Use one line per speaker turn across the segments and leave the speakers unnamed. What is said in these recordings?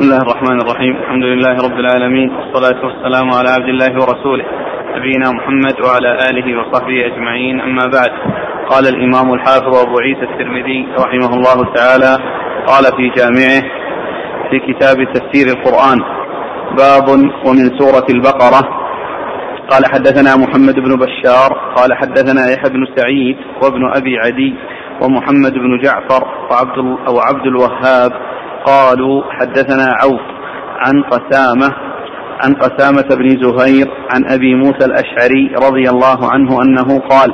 بسم الله الرحمن الرحيم. الحمد لله رب العالمين. والصلاة والسلام على عبد الله ورسوله. نبينا محمد وعلى آله وصحبه أجمعين. أما بعد قال الإمام الحافظ أبو عيسى الترمذي رحمه الله تعالى قال في جامعه في كتاب تفسير القرآن باب ومن سورة البقرة. قال حدثنا محمد بن بشار قال حدثنا يحيى بن سعيد وابن أبي عدي ومحمد بن جعفر وعبد أو عبد الوهاب قالوا حدثنا عوف عن قسامة عن قسامة بن زهير عن أبي موسى الأشعري رضي الله عنه أنه قال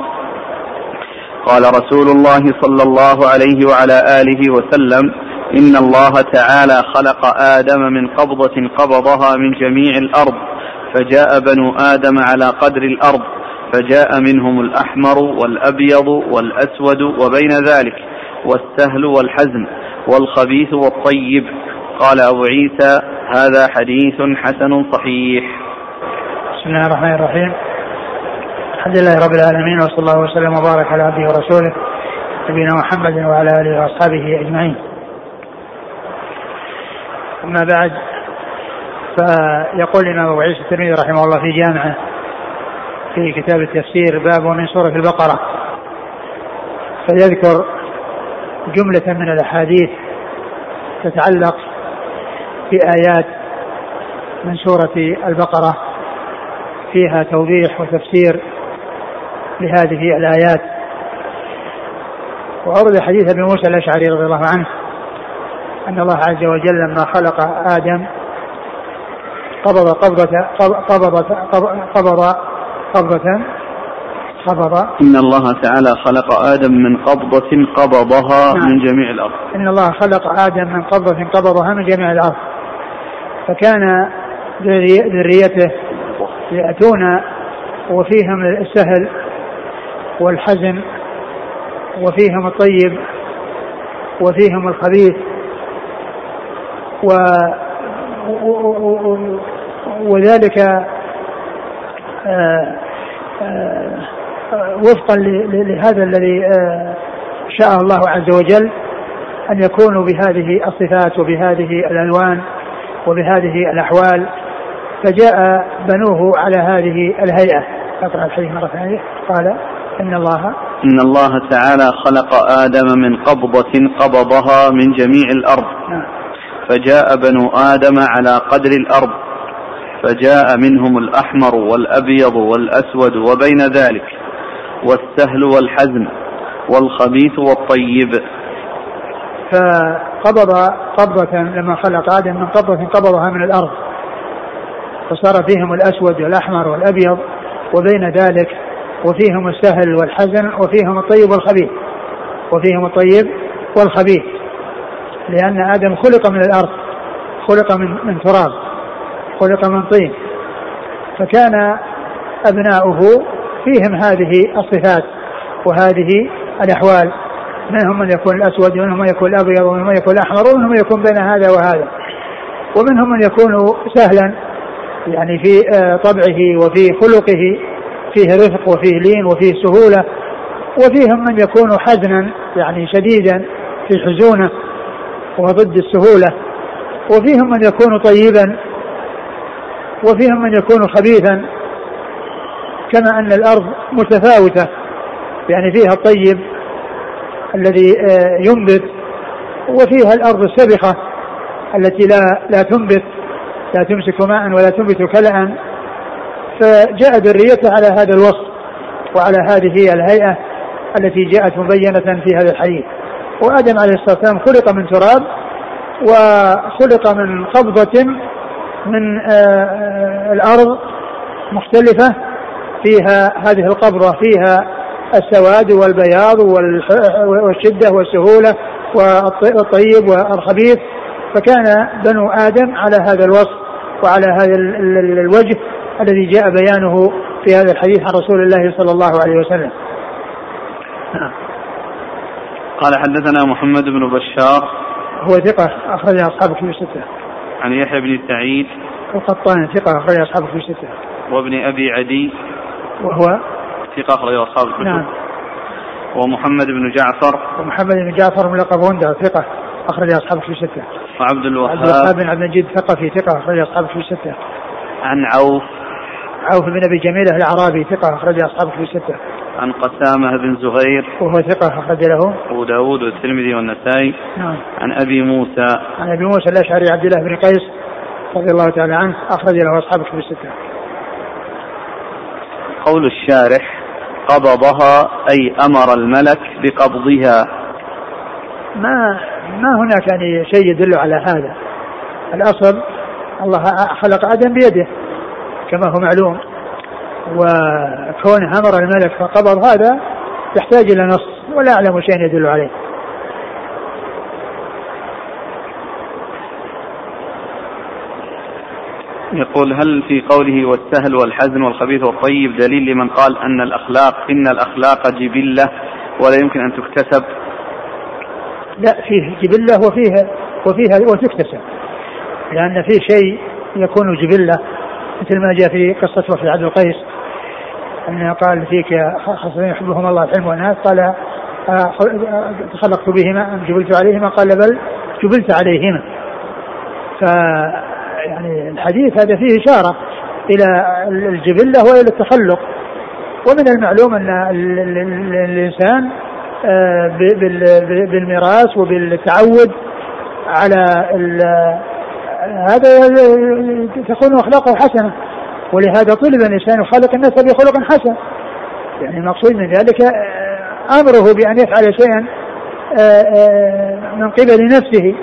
قال رسول الله صلى الله عليه وعلى آله وسلم إن الله تعالى خلق آدم من قبضة قبضها من جميع الأرض فجاء بنو آدم على قدر الأرض فجاء منهم الأحمر والأبيض والأسود وبين ذلك والسهل والحزن والخبيث والطيب. قال أبو عيسى هذا حديث حسن صحيح.
بسم الله الرحمن الرحيم. الحمد لله رب العالمين وصلى الله وسلم وبارك على عبده ورسوله نبينا محمد وعلى آله وأصحابه أجمعين. أما بعد فيقول الإمام أبو عيسى الترمذي رحمه الله في جامعه في كتاب التفسير باب من سورة البقرة. فيذكر جملة من الأحاديث تتعلق بآيات من سورة البقرة فيها توضيح وتفسير لهذه الآيات. وأورد حديث أبي موسى الأشعري رضي الله عنه أن الله عز وجل لما خلق آدم قبض قبضة قبضة قبض قبضة قبض
إن الله تعالى خلق آدم من قبضة قبضها نعم. من جميع الأرض.
إن الله خلق آدم من قبضة قبضها من جميع الأرض. فكان ذريته يأتون وفيهم السهل والحزن وفيهم الطيب وفيهم الخبيث و وذلك آه، آه، وفقا لهذا الذي آه، شاء الله عز وجل أن يكونوا بهذه الصفات وبهذه الألوان وبهذه الأحوال. فجاء بنوه على هذه الهيئة. أقرأ الحديث مرة ثانية. قال إن الله
إن الله تعالى خلق آدم من قبضة قبضها من جميع الأرض. نعم. فجاء بنو آدم على قدر الأرض. فجاء منهم الأحمر والأبيض والأسود وبين ذلك. والسهل والحزن والخبيث والطيب.
فقبض قبضة لما خلق آدم من قبضة قبضها من الأرض فصار فيهم الأسود والأحمر والأبيض وبين ذلك وفيهم السهل والحزن وفيهم الطيب والخبيث وفيهم الطيب والخبيث لأن آدم خلق من الأرض خلق من من تراب خلق من طين. فكان أبناؤه فيهم هذه الصفات وهذه الأحوال. منهم من يكون الأسود ومنهم من يكون الأبيض ومنهم من يكون الأحمر ومنهم من يكون بين هذا وهذا. ومنهم من يكون سهلا يعني في آه، طبعه وفي خلقه فيه رفق وفيه لين وفيه سهولة. وفيهم من يكون حزنا يعني شديدا في حزونه وضد السهولة. وفيهم من يكون طيبا وفيهم من يكون خبيثا. كما أن الأرض متفاوتة يعني فيها الطيب الذي آه، ينبت وفيها الأرض السبخة التي لا لا تنبت لا تمسك ماء ولا تنبت كلأ. فجاء ذريته على هذا الوصف وعلى هذه الهيئة التي جاءت مبينة في هذا الحديث. وآدم عليه الصلاة والسلام خلق من تراب وخلق من قبضة من آه، آه، الأرض مختلفة. فيها هذه القبضه فيها السواد والبياض والشدة والسهولة والطيب والخبيث. فكان بنو آدم على هذا الوصف وعلى هذا الوجه الذي جاء بيانه في هذا الحديث عن رسول الله صلى الله عليه وسلم.
نعم. قال حدثنا محمد بن بشار.
هو ثقة أخرج أصحابه في ستة
عن يحيى بن سعيد.
القطان ثقة أخرج أصحابه في ستة
وابن أبي عدي.
وهو
ثقة أخرجه أصحاب الكتب. نعم. ومحمد بن جعفر.
ومحمد بن جعفر ملقب وندا ثقة أخرج أصحاب في ستة
وعبد الوهاب.
عبد الوهاب بن عبد المجيد ثقفي ثقة أخرج أصحاب في الستة.
عن عوف.
عوف بن أبي جميلة الأعرابي ثقة أخرج أصحاب في الستة.
عن قسامة بن زهير.
وهو ثقة أخرج له.
أبو داود والترمذي والنسائي.
نعم.
عن أبي موسى.
عن أبي موسى الأشعري عبد الله بن قيس رضي الله تعالى عنه أخرج له أصحاب في الستة.
قول الشارح قبضها أي أمر الملك بقبضها.
ما ما هناك يعني شيء يدل على هذا. الأصل الله خلق آدم بيده كما هو معلوم وكونه أمر الملك فقبض هذا يحتاج إلى نص ولا أعلم شيئا يدل عليه.
يقول هل في قوله والسهل والحزن والخبيث والطيب دليل لمن قال أن الأخلاق إن الأخلاق جبلة ولا يمكن أن تكتسب؟
لا فيه جبلة وفيه وفيها وتكتسب لأن فيه شيء يكون جبلة مثل ما جاء في قصة وفي عبد القيس أنه قال فيك خصلين يحبهم الله الحلم والناس قال آه، تخلقت بهما أم جبلت عليهما؟ قال بل جبلت عليهما. ف يعني الحديث هذا فيه إشارة إلى الجبلة وإلى التخلق ومن المعلوم أن الإنسان آه، بالميراث وبالتعود على هذا تكون أخلاقه حسنة. ولهذا طلب الإنسان يخلق الناس بخلق حسن. يعني المقصود من ذلك آه، أمره بأن يفعل شيئا آه، من قبل نفسه.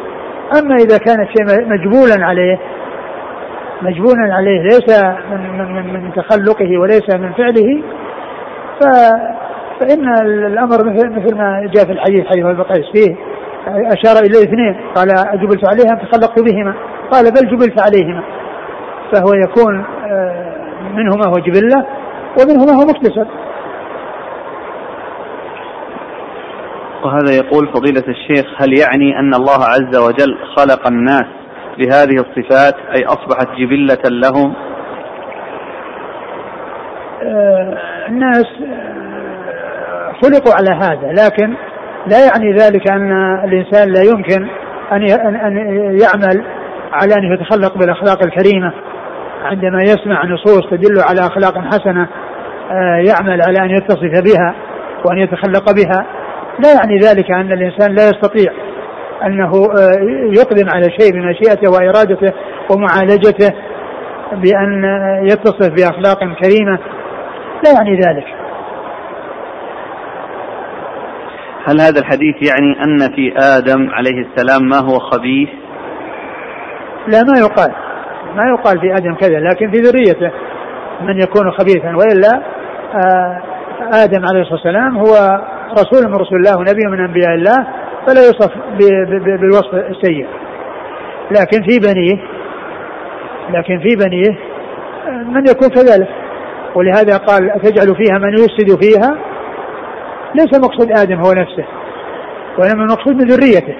أما إذا كان الشيء مجبولا عليه مجبولا عليه ليس من, من, من تخلقه وليس من فعله. ف فإن الأمر مثل, مثل ما جاء في الحديث حديث البقيس فيه أشار إلى الاثنين قال أجبلت عليها تخلقت بهما. قال بل جبلت عليهما. فهو يكون آه، منه ما هو جبلة ومنه ما هو مكتسب
وهذا يقول فضيلة الشيخ هل يعني أن الله عز وجل خلق الناس بهذه الصفات أي أصبحت جبلة لهم؟
آه، الناس خلقوا على هذا لكن لا يعني ذلك أن الإنسان لا يمكن ان أن يعمل على أن يتخلق بالأخلاق الكريمة. عندما يسمع نصوص تدل على أخلاق حسنة آه، يعمل على أن يتصف بها وأن يتخلق بها. لا يعني ذلك أن الإنسان لا يستطيع أنه آه، يقدم على شيء بمشيئته وإرادته ومعالجته بأن يتصف بأخلاق كريمة. لا يعني ذلك.
هل هذا الحديث يعني أن في آدم عليه السلام ما هو خبيث؟
لا ما يقال. ما يقال في آدم كذا لكن في ذريته من يكون خبيثا. وإلا آه، آدم عليه الصلاة والسلام هو رسول من رسول الله ونبي من أنبياء الله. فلا يوصف بالوصف السيء. لكن في بنيه لكن في بنيه من يكون كذلك. ولهذا قال أتجعل فيها من يفسد فيها؟ ليس مقصود آدم هو نفسه وإنما المقصود من ذريته.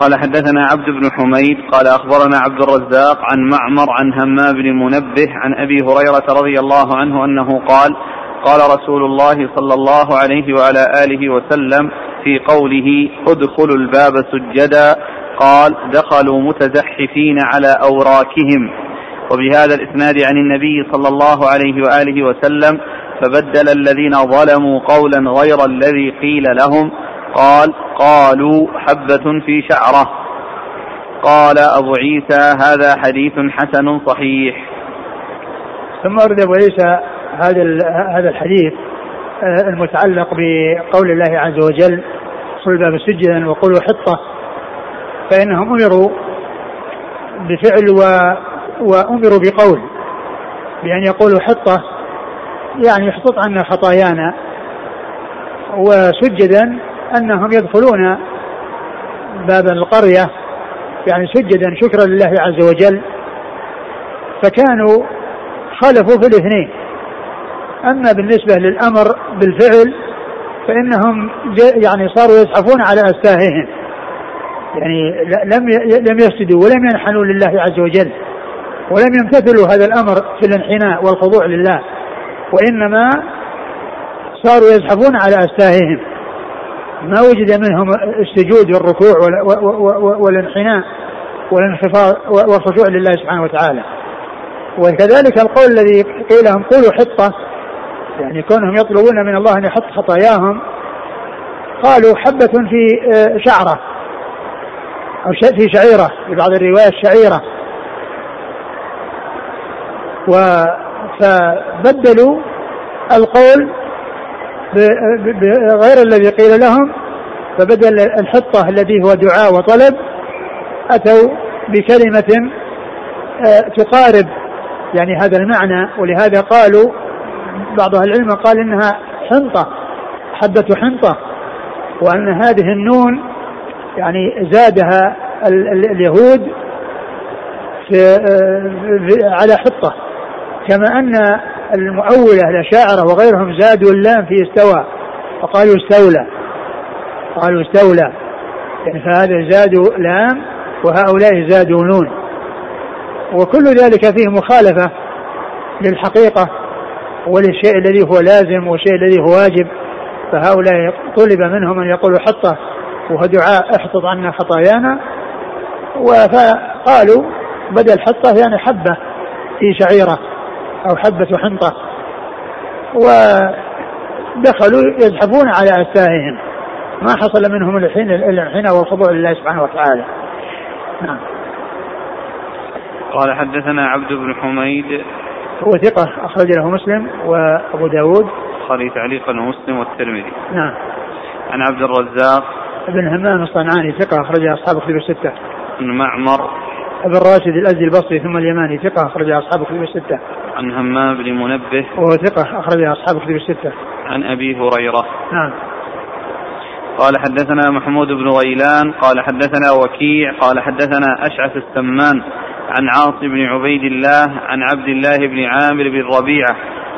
قال حدثنا عبد بن حميد قال أخبرنا عبد الرزاق عن معمر عن همام بن منبه عن أبي هريرة رضي الله عنه أنه قال قال رسول الله صلى الله عليه وعلى آله وسلم في قوله ادخلوا الباب سجدا قال دخلوا متزحفين على أوراكهم وبهذا الإسناد عن النبي صلى الله عليه وآله وسلم فبدل الذين ظلموا قولا غير الذي قيل لهم قال قالوا حبة في شعرة. قال أبو عيسى هذا حديث حسن صحيح.
ثم ورد أبو عيسى هذا هذا الحديث آه، المتعلق بقول الله عز وجل قل باب سجدا وقولوا حطة. فإنهم أمروا بفعل و... وأمروا بقول بأن يقولوا حطة يعني احطط عنا خطايانا وسجدا أنهم يدخلون باب القرية يعني سجدا شكرا لله عز وجل فكانوا خالفوا في الاثنين. أما بالنسبة للأمر بالفعل فإنهم يعني صاروا يزحفون على أستاههم يعني لم لم يسجدوا ولم ينحنوا لله عز وجل ولم يمتثلوا هذا الأمر في الانحناء والخضوع لله وإنما صاروا يزحفون على أستاههم ما وجد منهم السجود والركوع والانحناء والانخفاض والخشوع لله سبحانه وتعالى. وكذلك القول الذي قيل لهم قولوا حطة يعني كونهم يطلبون من الله أن يحط خطاياهم قالوا حبة في آه، شعرة أو في شعيرة في بعض الروايات شعيرة. و فبدلوا القول بغير الذي قيل لهم فبدل الحطة الذي هو دعاء وطلب أتوا بكلمة آه، تقارب. يعني هذا المعنى ولهذا قالوا بعض أهل العلم قال إنها حنطة حبة حنطة وأن هذه النون يعني زادها اليهود في آه، على حطة. كما أن المؤولة الأشاعرة وغيرهم زادوا اللام في استوى. وقالوا استولى. قالوا استولى. يعني فهذا زادوا لام وهؤلاء زادوا نون. وكل ذلك فيه مخالفة للحقيقة وللشيء الذي هو لازم والشيء الذي هو واجب. فهؤلاء طلب منهم أن يقولوا حطة وهو دعاء احفظ عنا خطايانا. فقالوا بدل حطة يعني حبة في شعيرة. أو حبة حنطة ودخلوا يزحفون على أستاههم ما حصل منهم الحين الحين والخضوع لله سبحانه وتعالى. نعم.
قال حدثنا عبد بن حميد.
هو ثقة أخرج له مسلم وأبو داود.
البخاري تعليقا ومسلم والترمذي.
نعم.
عن عبد الرزاق.
بن همام الصنعاني ثقة أخرج أصحاب كتب الستة.
عن معمر.
ابن راشد الأزدي البصري ثم اليماني ثقة أخرج أصحاب كتب الستة.
عن همام بن منبه
وهو ثقة أخرج أصحاب كتب الستة.
عن أبي هريرة.
نعم.
قال حدثنا محمود بن غيلان قال حدثنا وكيع قال حدثنا أشعث السمان عن عاصم بن عبيد الله عن عبد الله بن عامر بن ربيعة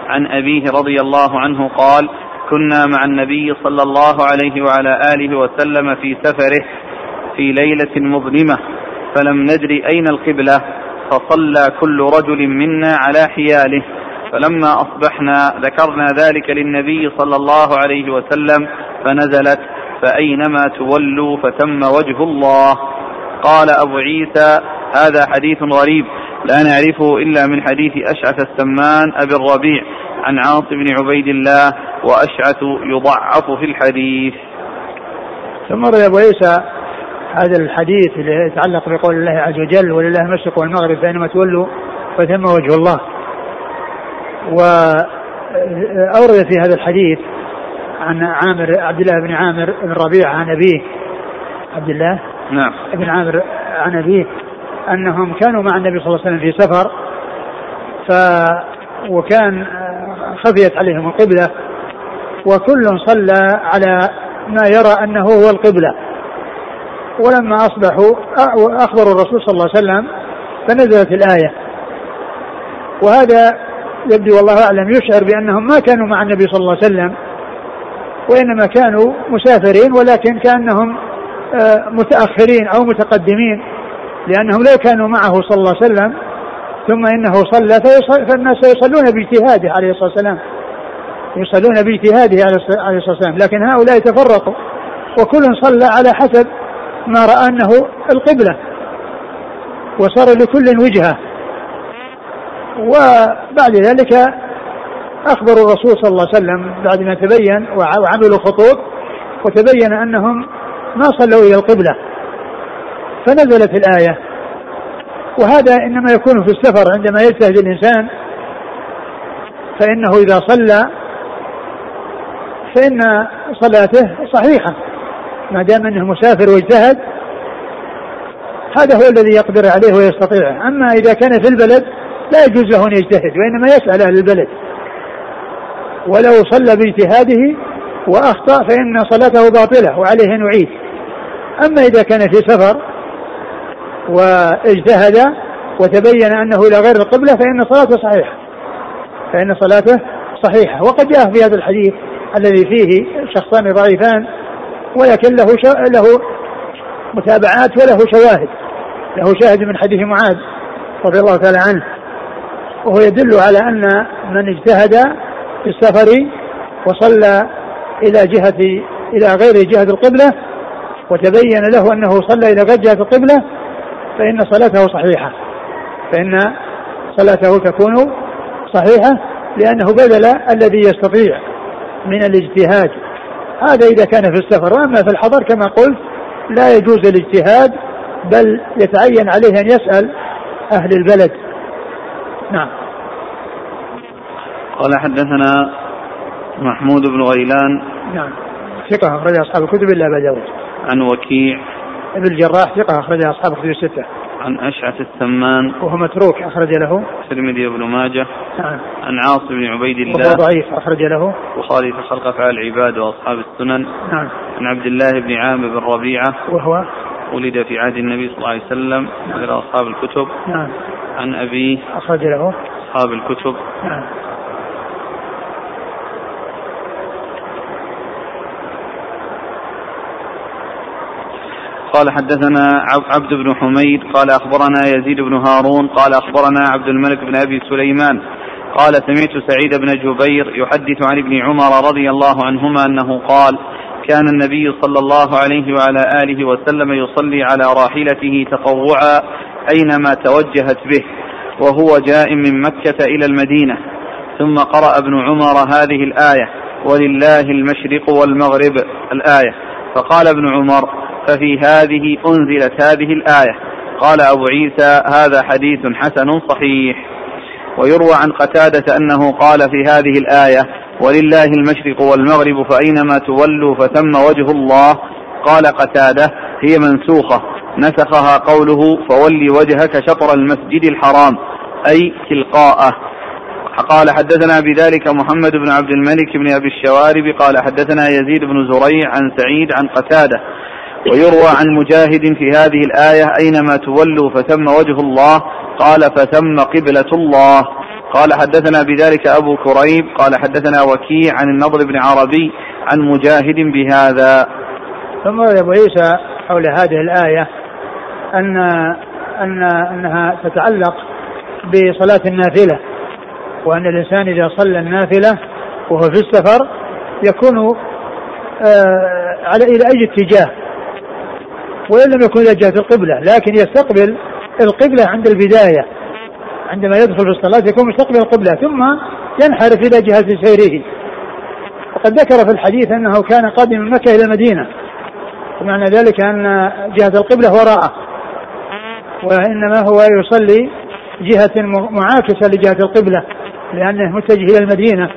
عن أبيه رضي الله عنه قال كنا مع النبي صلى الله عليه وعلى آله وسلم في سفره في ليلة مظلمة فلم ندري أين القبلة فصلى كل رجل منا على حياله. فلما أصبحنا ذكرنا ذلك للنبي صلى الله عليه وسلم فنزلت فأينما تولوا فتم وجه الله. قال أبو عيسى هذا حديث غريب لا نعرفه إلا من حديث أشعث السمان أبي الربيع عن عاص بن عبيد الله وأشعث يضعف في الحديث.
ثم روي أبو عيسى هذا الحديث اللي يتعلق بقول الله عز وجل ولله المشرق والمغرب فإنما تولوا فثم وجه الله. وأورد في هذا الحديث عن عامر عبد الله بن عامر بن ربيعة عن أبيه. عبد الله؟
نعم.
بن عامر عن أبيه. أنهم كانوا مع النبي صلى الله عليه وسلم في سفر. ف وكان خفيت عليهم القبلة. وكل صلى على ما يرى أنه هو القبلة. ولما أصبحوا أخبروا الرسول صلى الله عليه وسلم فنزلت الآية. وهذا يبدو والله أعلم يشعر بأنهم ما كانوا مع النبي صلى الله عليه وسلم وإنما كانوا مسافرين ولكن كأنهم آه، متأخرين أو متقدمين لأنهم لو كانوا معه صلى الله عليه وسلم ثم إنه صلى فالناس يصلون بإجتهاده عليه الصلاة والسلام. يصلون بإجتهاده عليه الصلاة والسلام. لكن هؤلاء تفرقوا وكل صلى على حسب ما رأى أنه القبلة وصار لكل وجهة. وبعد ذلك أخبروا الرسول صلى الله عليه وسلم بعد ما تبين وعملوا خطوط وتبين أنهم ما صلوا إلى القبلة فنزلت الآية. وهذا إنما يكون في السفر عندما يجتهد الإنسان فإنه إذا صلى فإن صلاته صحيحة. ما دام أنه مسافر واجتهد هذا هو الذي يقدر عليه ويستطيعه أما إذا كان في البلد لا يجوز له أن يجتهد وإنما يسأل أهل البلد. ولو صلى باجتهاده وأخطأ فإن صلاته باطلة وعليه أن يعيد. أما إذا كان في سفر واجتهد وتبين أنه إلى غير القبلة فإن صلاته صحيحة. فإن صلاته صحيحة. وقد جاء في هذا الحديث الذي فيه شخصان ضعيفان ولكن له له متابعات وله شواهد. له شاهد من حديث معاذ رضي الله تعالى عنه. وهو يدل على أن من اجتهد في السفر وصلى إلى جهة إلى غير جهة القبلة وتبين له أنه صلى إلى غير جهة القبلة فإن صلاته صحيحة. فإن صلاته تكون صحيحة لأنه بذل الذي يستطيع من الاجتهاد. هذا إذا كان في السفر. وأما في الحضر كما قلت لا يجوز الاجتهاد بل يتعين عليه أن يسأل أهل البلد. نعم.
قال حدثنا محمود بن غيلان.
نعم. ثقة أخرج أصحاب الكتب إلا أبا داود.
عن وكيع.
ابن الجراح ثقة أخرج أصحاب الكتب الستة.
عن أشعث السمان
وهو متروك أخرج له.
الترمذي وابن ماجه.
نعم.
عن عاصم بن عبيد
وهو
الله
ضعيف أخرج له.
البخاري في خلق أفعال العباد وأصحاب السنن.
نعم.
عن عبد الله بن عامر بن ربيعة.
وهو؟
ولد في عهد النبي صلى الله عليه وسلم. غير أصحاب الكتب.
نعم.
عن أبيه.
أخرج له.
أصحاب الكتب.
نعم.
قال حدثنا عب- عبد بن حميد قال أخبرنا يزيد بن هارون قال أخبرنا عبد الملك بن أبي سليمان. قال سمعت سعيد بن جبير يحدث عن ابن عمر رضي الله عنهما أنه قال كان النبي صلى الله عليه وعلى آله وسلم يصلي على راحلته تطوعا أينما توجهت به وهو جاء من مكة إلى المدينة. ثم قرأ ابن عمر هذه الآية ولله المشرق والمغرب الآية. فقال ابن عمر ففي هذه أنزلت هذه الآية. قال أبو عيسى هذا حديث حسن صحيح. ويروى عن قتادة أنه قال في هذه الآية ولله المشرق والمغرب فأينما تولوا فثم وجه الله. قال قتادة هي منسوخة. نسخها قوله فول وجهك شطر المسجد الحرام أي تلقاءه. قال حدثنا بذلك محمد بن عبد الملك بن أبي الشوارب. قال حدثنا يزيد بن زريع عن سعيد عن قتادة. ويروى عن مجاهد في هذه الآية أينما تولوا فثم وجه الله؟ قال فثم قبلة الله. قال حدثنا بذلك أبو كريب قال حدثنا وكيع عن النضر بن عربي عن مجاهد بهذا.
ثم ورد أبو عيسى حول هذه الآية ان ان أنها تتعلق بصلاة النافلة وأن الإنسان إذا صلى النافلة وهو في السفر يكون آه على إلى أي اتجاه؟ وإن لم يكن إلى جهة القبلة لكن يستقبل القبلة عند البداية. عندما يدخل في الصلاة يكون مستقبل القبلة ثم ينحرف إلى جهة سيره. وقد ذكر في الحديث أنه كان قادم من مكة إلى المدينة. ومعنى ذلك أن جهة القبلة وراءه. وإنما هو يصلي جهة معاكسة لجهة القبلة لأنه متجه إلى المدينة.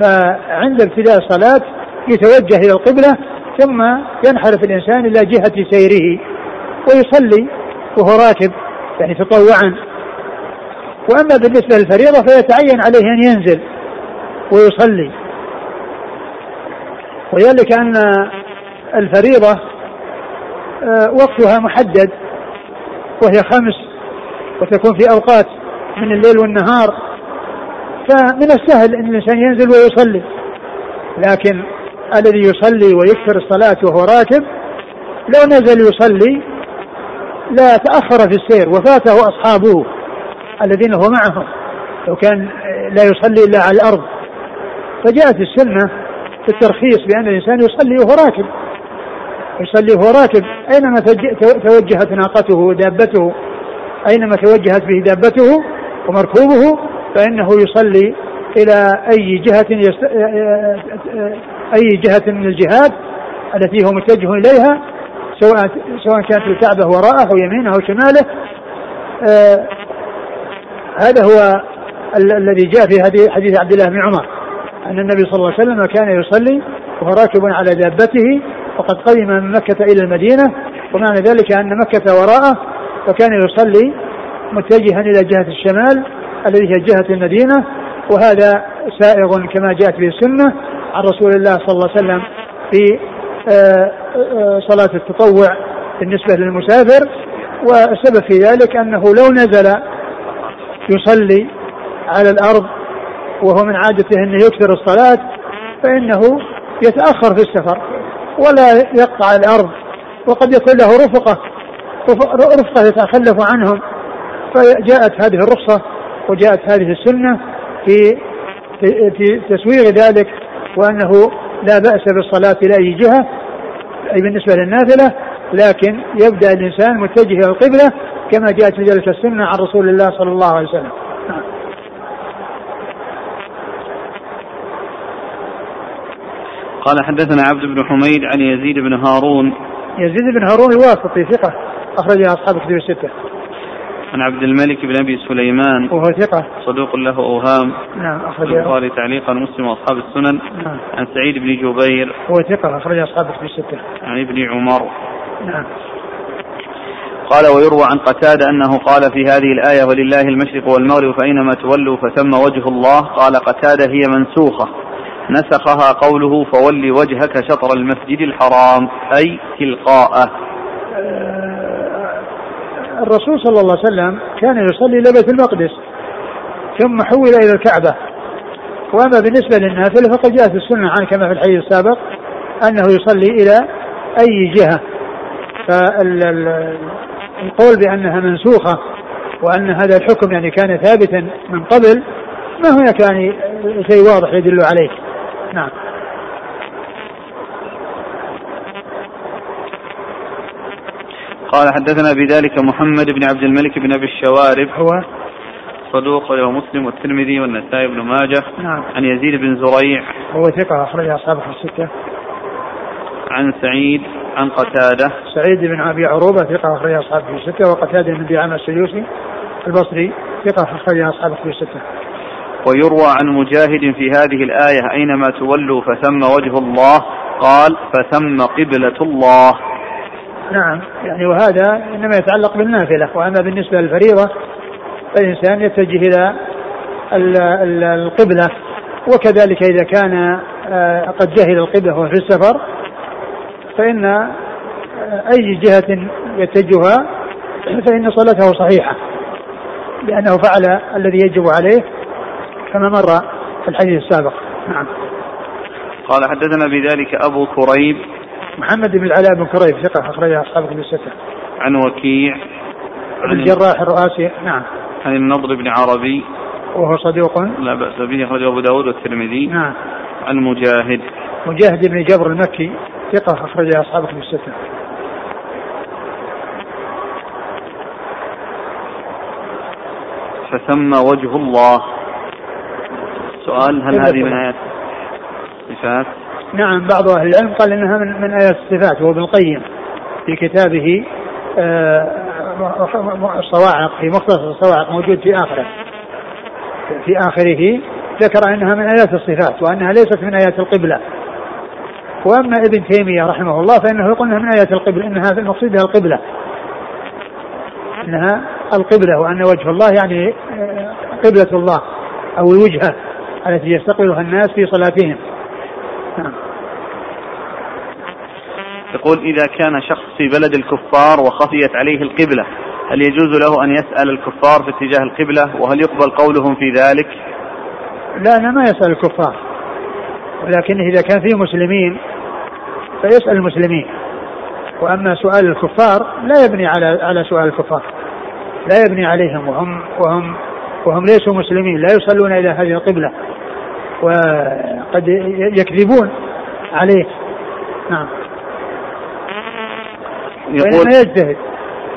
فعند ابتداء الصلاة يتوجه إلى القبلة ثم ينحرف الإنسان إلى جهة سيره ويصلي وهو راكب يعني تطوعا. وأما بالنسبة للفريضة فيتعين عليه أن ينزل ويصلي. وذلك أن الفريضة آه، وقتها محدد وهي خمس وتكون في أوقات من الليل والنهار. فمن السهل إن الإنسان ينزل ويصلي. لكن الذي يصلي ويكثر الصلاة وهو راكب لو نزل يصلي لا تأخر في السير وفاته أصحابه الذين هو معهم. لو كان لا يصلي إلا على الأرض. فجاءت السنة في الترخيص بأن الإنسان يصلي وهو راكب. يصلي وهو راكب أينما توجهت ناقته ودابته أينما توجهت به دابته ومركوبه فإنه يصلي إلى أي جهة أي جهة من الجهات التي هو متجه إليها سواء سواء كانت الكعبه وراءه أو يمينه أو شماله. آه هذا هو ال- الذي جاء في حديث, عبد الله بن عمر أن النبي صلى الله عليه وسلم كان يصلي وهو راكب على دابته وقد قدم من مكة إلى المدينة ومعنى ذلك أن مكة وراءه فكان يصلي متجها إلى جهة الشمال الذي هي جهة المدينة وهذا سائغ كما جاءت به السنة عن رسول الله صلى الله عليه وسلم في آه، آه، صلاة التطوع بالنسبة للمسافر. والسبب في ذلك أنه لو نزل يصلي على الأرض وهو من عادته أنه يكثر الصلاة فإنه يتأخر في السفر ولا يقطع الأرض وقد يكون له رفقة رفقة يتخلف عنهم. فجاءت هذه الرخصة وجاءت هذه السنة في في تسويغ ذلك وأنه لا بأس بالصلاة إلى أي جهة أي بالنسبة للنافلة لكن يبدأ الإنسان متجه إلى القبلة كما جاءت في ذلك السنة عن رسول الله صلى الله عليه وسلم.
قال حدثنا عبد بن حميد عن يزيد بن هارون
يزيد بن هارون الواسطي ثقة أخرج أصحاب كتب الستة
عن عبد الملك بن أبي سليمان.
وهو ثقة.
صدوق له أوهام.
نعم اخرج
البخاري تعليقا مسلم وأصحاب السنن.
نعم.
عن سعيد بن جبير.
هو ثقة اخرج أصحاب في الستة.
عن ابن عمر.
نعم.
قال ويروى عن قتادة أنه قال في هذه الآية ولله المشرق والمغرب فأينما تولوا فثم وجه الله. قال قتادة هي منسوخة. نسخها قوله فول وجهك شطر المسجد الحرام أي تلقاءه.
الرسول صلى الله عليه وسلم كان يصلي إلى بيت المقدس ثم حول إلى الكعبة. وأما بالنسبة للنافلة فقد جاءت السنة عنه كما في الحديث السابق أنه يصلي إلى أي جهة. فالقول بأنها منسوخة وأن هذا الحكم يعني كان ثابتا من قبل ما هناك يعني شيء واضح يدل عليه. نعم.
قال حدثنا بذلك محمد بن عبد الملك بن أبي الشوارب.
هو
صدوق له مسلم والترمذي والنسائي بن ماجه.
نعم.
عن يزيد بن زريع.
هو ثقة أخرج أصحابه الستة.
عن سعيد عن قتادة.
سعيد بن أبي عروبة ثقة أخرج أصحابه الستة وقتادة بن أبي عامر السيوسي البصري ثقة أخرج أصحابه الستة.
ويروى عن مجاهد في هذه الآية أينما تولوا فثم وجه الله قال فثم قبلة الله.
نعم. يعني وهذا إنما يتعلق بالنافلة وأما بالنسبة للفريضة فالإنسان يتجه إلى القبلة. وكذلك إذا كان آه، قد جهل القبلة وهو في السفر فإن آه، أي جهة يتجهها فإن صلاته صحيحة لأنه فعل الذي يجب عليه كما مر في الحديث السابق. نعم.
قال حدثنا بذلك أبو كريب
محمد بن العلاء بن كريب ثقة أخرجها أصحاب كتب الستة.
عن وكيع
عن الجراح الرؤاسي نعم.
عن النضر بن عربي
وهو صدوق
لا بأس به أخرجه أبو داود والترمذي
نعم.
عن مجاهد
مجاهد بن جبر المكي ثقة أخرجها أصحاب كتب الستة.
فثم وجه الله سؤال هل هذه من آيات صفات؟
نعم بعض أهل العلم قال إنها من من آيات الصفات وهو ابن القيم في كتابه الصواعق آه، في مختصر الصواعق موجود في آخره. في آخره ذكر إنها من آيات الصفات وأنها ليست من آيات القبلة. وأما ابن تيمية رحمه الله فإنه يقول إنها من آيات القبلة إنها المقصود بها القبلة. إنها القبلة وأن وجه الله يعني آه، قبلة الله أو الوجهة التي يستقبلها الناس في صلاتهم.
يقول إذا كان شخص في بلد الكفار وخفيت عليه القبلة هل يجوز له أن يسأل الكفار في اتجاه القبلة؟ وهل يقبل قولهم في ذلك؟
لا أنا ما يسأل الكفار. ولكن إذا كان فيه مسلمين فيسأل المسلمين. وأما سؤال الكفار لا يبني على على سؤال الكفار. لا يبني عليهم وهم وهم وهم ليسوا مسلمين لا يصلون إلى هذه القبلة. وقد يكذبون عليه. نعم. يقول يجتهد.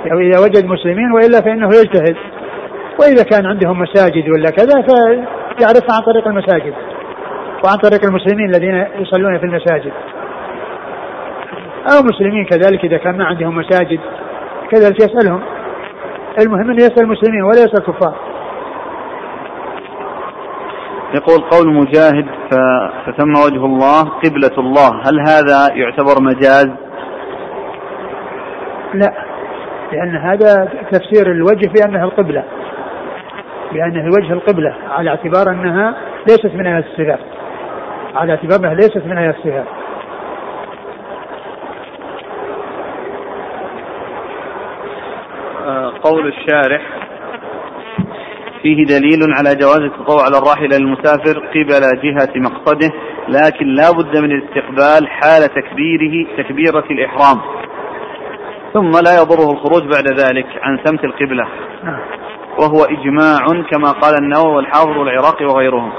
يعني إذا وجد مسلمين وإلا فإنه يجتهد. وإذا كان عندهم مساجد ولا كذا فيعرفها عن طريق المساجد وعن طريق المسلمين الذين يصلون في المساجد. أو مسلمين كذلك إذا كان ما عندهم مساجد كذلك يسألهم. المهم أن يسأل المسلمين ولا يسأل الكفار.
يقول قول مجاهد فتم وجه الله قبلة الله. هل هذا يعتبر مجاز؟
لا. لأن هذا تفسير الوجه بأنها القبلة. بأنه وجه القبلة على اعتبار أنها ليست من آيات الصفات. على اعتبار أنها ليست من آيات الصفات.
آه، قول الشارح فيه دليل على جواز التطوع على الراحلة للمسافر قبل جهة مقصده لكن لا بد من الاستقبال حال تكبيره تكبيرة الإحرام. ثم لا يضره الخروج بعد ذلك عن سمت القبلة. وهو إجماع كما قال النووي والحافظ والعراقي وغيرهم.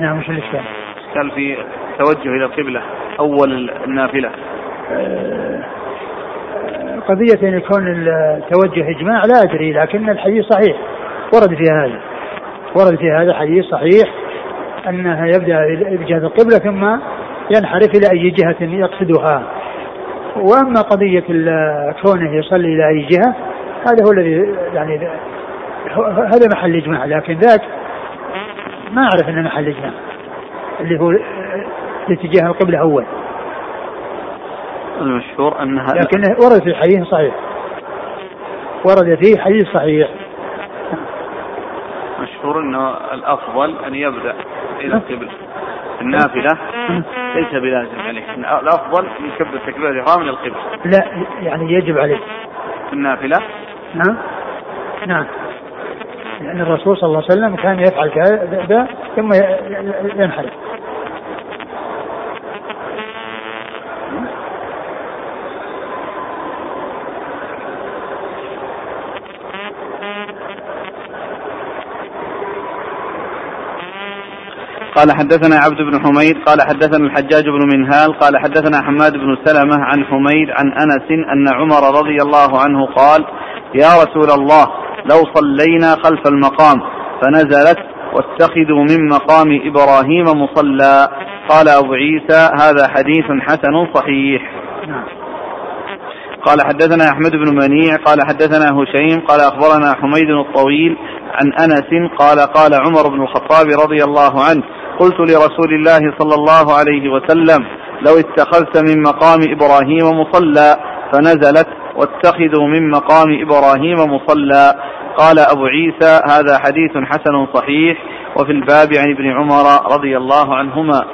نعم مش الإشكال؟
إشكال في توجه إلى القبلة أول النافلة.
آه، قضية أن يكون التوجه إجماع لا أدري لكن الحديث صحيح. ورد في هذا. ورد في هذا حديث صحيح أنها يبدأ بجهة القبلة ثم ينحرف إلى أي جهة يقصدها. وأما قضية كونه يصلي إلى أي جهة هذا هو الذي يعني هذا محل إجماع لكن ذاك ما أعرف أنه محل إجماع. اللي هو اتجاه القبلة أول.
المشهور أنها
لكن ورد في حديث صحيح. ورد فيه حديث صحيح.
مشهور أنه الأفضل أن يبدأ إلى القبلة. النافلة ليس بلازم عليه يعني الأفضل يكبر تكبيرة الإحرام من القبلة.
لا يعني يجب عليه.
النافلة؟
نعم. نعم. لأن الرسول صلى الله عليه وسلم كان يفعل كذا ثم ينحرف.
قال حدثنا عبد بن حميد قال حدثنا الحجاج بن منهال قال حدثنا حماد بن سلمة عن حميد عن أنس أن عمر رضي الله عنه قال يا رسول الله لو صلينا خلف المقام فنزلت واتخذوا من مقام إبراهيم مصلى قال أبو عيسى هذا حديث حسن صحيح. قال حدثنا أحمد بن منيع قال حدثنا هشيم قال أخبرنا حميد الطويل عن أنس قال قال عمر بن الخطاب رضي الله عنه قلت لرسول الله صلى الله عليه وسلم لو اتخذت من مقام إبراهيم مصلى فنزلت واتخذوا من مقام إبراهيم مصلى. قال أبو عيسى هذا حديث حسن صحيح وفي الباب عن ابن عمر رضي الله عنهما.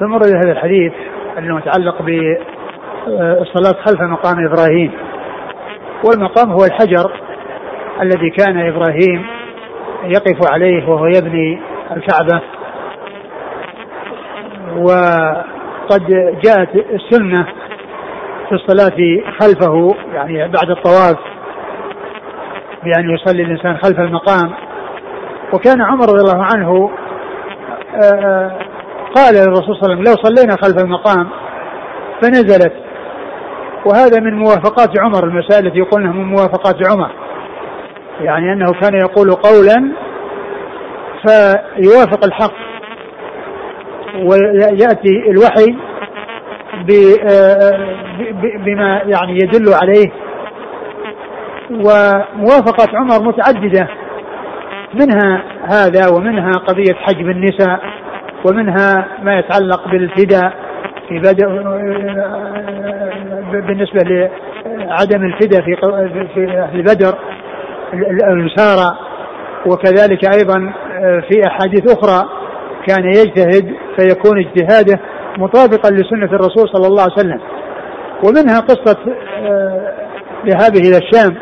ثم ورد هذا الحديث أنه متعلق بالصلاة خلف مقام إبراهيم. والمقام هو الحجر الذي كان إبراهيم يقف عليه وهو يبني الكعبة. وقد جاءت السنة في الصلاة خلفه يعني بعد الطواف بأن يصلي الإنسان خلف المقام. وكان عمر رضي الله عنه آه، آه، قال للرسول صلى الله عليه وسلم لو صلينا خلف المقام فنزلت. وهذا من موافقات عمر المسائل التي يقولونها من موافقات عمر. يعني أنه كان يقول قولا فيوافق الحق ويأتي الوحي بما يعني يدل عليه. وموافقة عمر متعددة. منها هذا ومنها قضية حجب النساء ومنها ما يتعلق بالفداء في بدء بالنسبة لعدم الفداء في في أهل بدر الأنصار وكذلك أيضا في أحاديث أخرى كان يجتهد فيكون اجتهاده مطابقا لسنة الرسول صلى الله عليه وسلم. ومنها قصة آه، ذهابه إلى الشام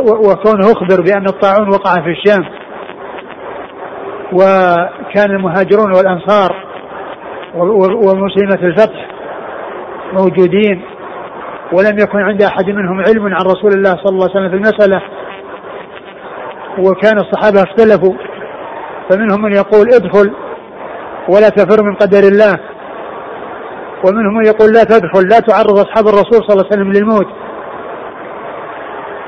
وكونه أخبر بأن الطاعون وقع في الشام. وكان المهاجرون والأنصار ومسلمة الفتح موجودين ولم يكن عند أحد منهم علم عن رسول الله صلى الله عليه وسلم في المسألة. وكان الصحابة اختلفوا فمنهم من يقول ادخل ولا تفر من قدر الله. ومنهم من يقول لا تدخل لا تعرض أصحاب الرسول صلى الله عليه وسلم للموت.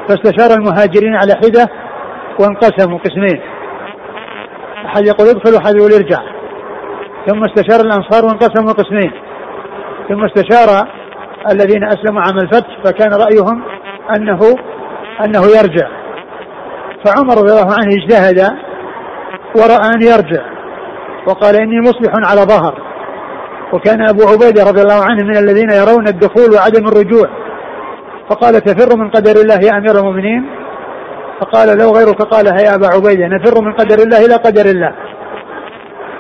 فاستشار المهاجرين على حدة وانقسموا قسمين. أحد يقول ادخل وأحد يقول ارجع. ثم استشار الأنصار وانقسموا قسمين. ثم استشار الذين أسلموا عام الفتح فكان رأيهم أنه أنه يرجع. فعمر رضي الله عنه اجتهد ورأى أن يرجع وقال إني مصلح على ظهر. وكان أبو عبيدة رضي الله عنه من الذين يرون الدخول وعدم الرجوع. فقال تفر من قدر الله يا أمير المؤمنين؟ فقال لو غيرك قالها يا أبا عبيدة نفر من قدر الله إلى قدر الله.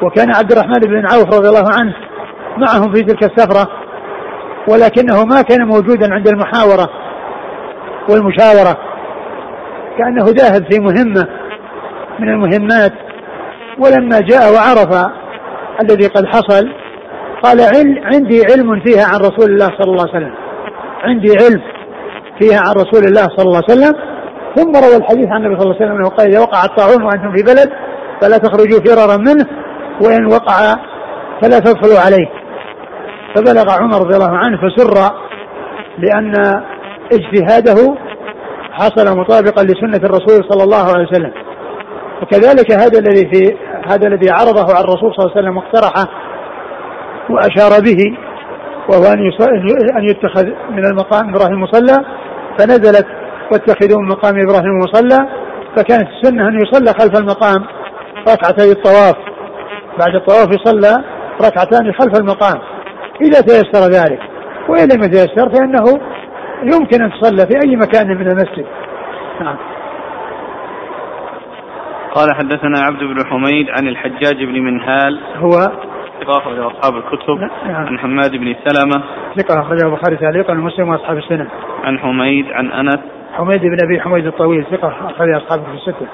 وكان عبد الرحمن بن عوف رضي الله عنه معهم في تلك السفرة ولكنه ما كان موجودا عند المحاورة والمشاورة كأنه ذاهب في مهمة من المهمات. ولما جاء وعرف الذي قد حصل قال عندي علم فيها عن رسول الله صلى الله عليه وسلم. عندي علم فيها عن رسول الله صلى الله عليه وسلم. ثم روى الحديث عن النبي صلى الله عليه وسلم انه قال إذا وقع الطاعون وأنتم في بلد فلا تخرجوا فرارا منه وإن وقع فلا تدخلوا عليه. فبلغ عمر رضي الله عنه فسر لأن اجتهاده حصل مطابقا لسنة الرسول صلى الله عليه وسلم. وكذلك هذا الذي في هذا الذي عرضه على الرسول صلى الله عليه وسلم واقترحه وأشار به وهو أن أن يتخذ من المقام إبراهيم مصلى فنزلت واتخذوا من مقام إبراهيم مصلى فكانت السنة أن يصلى خلف المقام ركعتي الطواف. بعد الطواف يصلى ركعتان خلف المقام. إذا تيسر ذلك وإن لم يتيسر فإنه يمكن أن تصلى في أي مكان من المسجد. نعم.
قال حدثنا عبد بن حميد عن الحجاج بن منهال.
هو
ثقة أخرجه أصحاب الكتب.
نعم.
عن حماد بن سلمة.
ثقة أخرجه البخاري تعليقا ومسلم وأصحاب السنة
عن حميد عن أنس.
حميد بن أبي حميد الطويل ثقة أخرج أصحابه في الستة.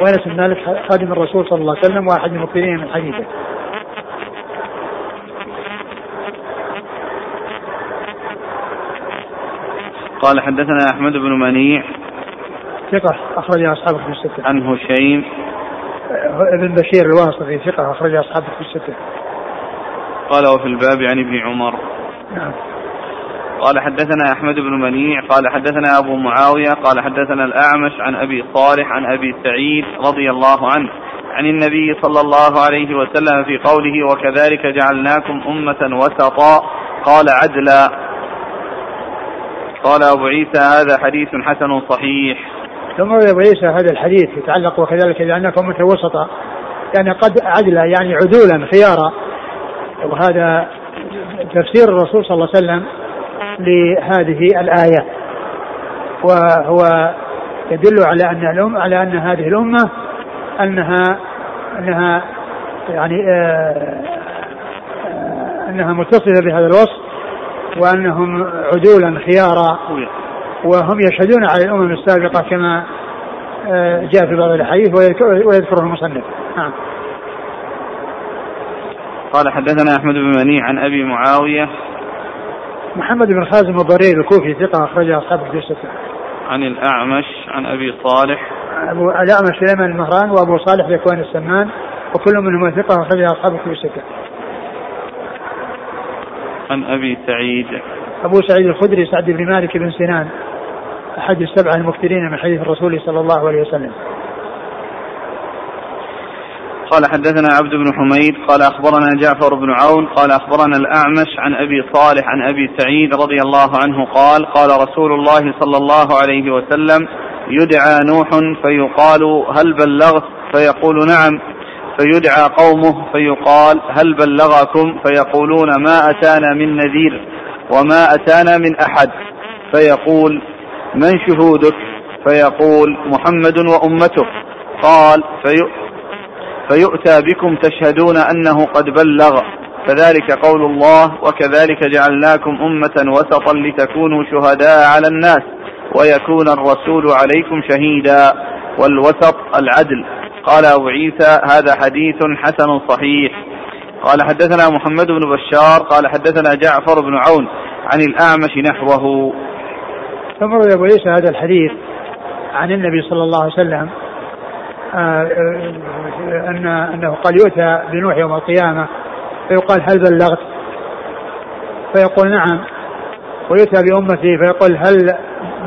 وأنس بن مالك خادم الرسول صلى الله عليه وسلم وأحد المكثرين من حديثه.
قال حدثنا أحمد بن منيع
ثقة أخرج أصحابه في الستة.
عن هشيم.
ابن بشير الواسطي ثقة أخرج أصحابه في الستة.
قال وفي الباب عن ابن عمر.
نعم.
قال حدثنا أحمد بن منيع قال حدثنا أبو معاوية قال حدثنا الأعمش عن أبي صالح عن أبي سعيد رضي الله عنه عن النبي صلى الله عليه وسلم في قوله وكذلك جعلناكم أمة وسطا قال عدلا. قال أبو عيسى هذا حديث حسن صحيح
ثم عيسى هذا الحديث يتعلق وكذلك امه وسطا يعني قد عدلا يعني عدولا خيارا. وهذا تفسير الرسول صلى الله عليه وسلم لهذه الآية. وهو يدل على أن الأم على أن هذه الأمة أنها أنها يعني آه آه أنها متصلة بهذا الوصف وأنهم عدولا خيارا. وهم يشهدون على الأمم السابقة كما آه جاء في بعض الأحاديث ويذكره المصنف. نعم.
قال حدثنا أحمد بن منيع عن أبي معاوية.
محمد بن خازم الضرير الكوفي ثقة أخرج أصحابه في الستة.
عن الأعمش عن أبي صالح.
أبو الأعمش سليمان المهران وأبو صالح ذكوان السمان وكل منهما ثقة أخرج أصحابه في الستة.
عن أبي سعيد.
أبو سعيد الخدري سعد بن مالك بن سنان أحد السبعة المكثرين من حديث الرسول صلى الله عليه وسلم.
قال حدثنا عبد بن حميد قال أخبرنا جعفر بن عون قال أخبرنا الأعمش عن أبي صالح عن أبي سعيد رضي الله عنه قال قال رسول الله صلى الله عليه وسلم يدعى نوح فيقال هل بلغت؟ فيقول نعم. فيدعى قومه فيقال هل بلغكم؟ فيقولون ما أتانا من نذير. وما أتانا من أحد فيقول من شهودك؟ فيقول محمد وامته قال في فيؤتى بكم تشهدون أنه قد بلغ. فذلك قول الله وكذلك جعلناكم أمة وسطا لتكونوا شهداء على الناس ويكون الرسول عليكم شهيدا. والوسط العدل. قال أبو عيسى هذا حديث حسن صحيح. قال حدثنا محمد بن بشار قال حدثنا جعفر بن عون عن الأعمش نحوه.
ثم روي أبو عيسى هذا الحديث عن النبي صلى الله عليه وسلم. أن أنه قال يؤتى بنوح يوم القيامة فيقال هل بلغت؟ فيقول نعم. ويؤتى بأمتي فيقول هل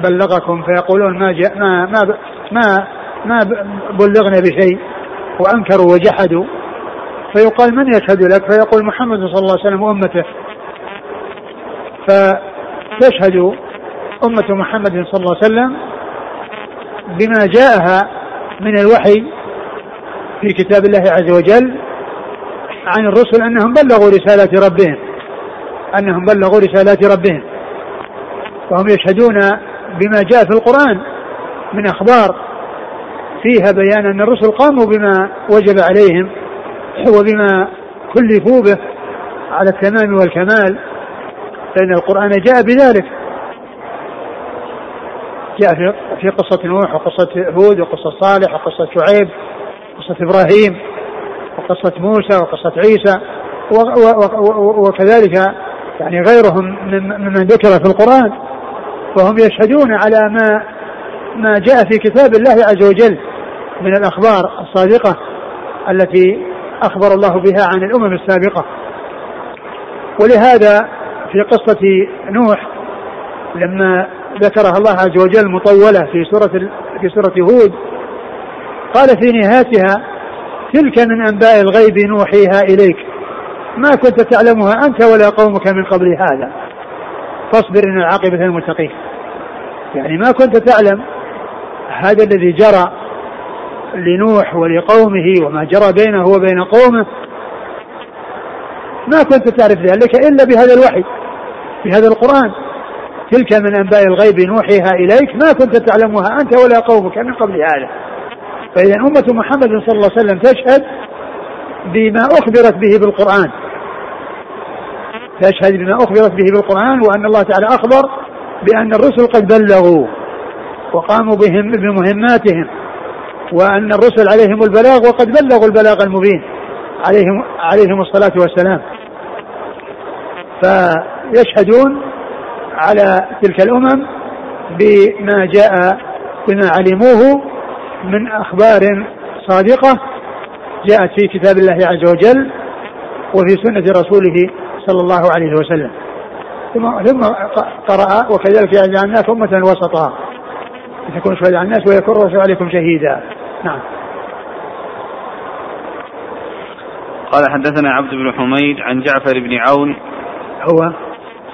بلغكم؟ فيقولون ما جاء ما ما ما ما بلغنا بشيء. وأنكروا وجحدوا. فيقال من يشهد لك؟ فيقول محمد صلى الله عليه وسلم وأمته. فتشهد أمة محمد صلى الله عليه وسلم بما جاءها من الوحي في كتاب الله عز وجل عن الرسل أنهم بلغوا رسالات ربهم. أنهم بلغوا رسالات ربهم. وهم يشهدون بما جاء في القرآن من أخبار فيها بيان أن الرسل قاموا بما وجب عليهم. وبما كلفوا به على التمام والكمال فإن القرآن جاء بذلك. جاء في في قصة نوح وقصة هود وقصة صالح وقصة شعيب وقصة إبراهيم وقصة موسى وقصة عيسى وكذلك يعني غيرهم ممن ذكر في القرآن. وهم يشهدون على ما ما جاء في كتاب الله عز وجل من الأخبار الصادقة التي أخبر الله بها عن الأمم السابقة. ولهذا في قصة نوح لما ذكرها الله عز وجل مطولة في سورة في سورة هود قال في نهايتها تلك من أنباء الغيب نوحيها إليك. ما كنت تعلمها أنت ولا قومك من قبل هذا. فاصبر إن العاقبة للمتقين. يعني ما كنت تعلم هذا الذي جرى لنوح ولقومه وما جرى بينه وبين قومه. ما كنت تعرف ذلك إلا بهذا الوحي بهذا القرآن. تلك من أنباء الغيب نوحيها إليك ما كنت تعلمها أنت ولا قومك من قبل هذا. فإذا أمة محمد صلى الله عليه وسلم تشهد بما أخبرت به بالقرآن. تشهد بما أخبرت به بالقرآن وأن الله تعالى أخبر بأن الرسل قد بلغوا وقاموا بهم بمهماتهم. وأن الرسل عليهم البلاغ وقد بلغوا البلاغ المبين عليهم عليهم الصلاة والسلام. فيشهدون على تلك الأمم بما جاء بما علموه من أخبار صادقة جاءت في كتاب الله عز وجل وفي سنة رسوله صلى الله عليه وسلم. ثم ثم قرأ وكذلك جعلناك أمة وسطا. لتكون شهداء على الناس ويكون الرسول عليكم شهيدا. نعم.
قال حدثنا عبد بن حميد عن جعفر بن عون.
هو؟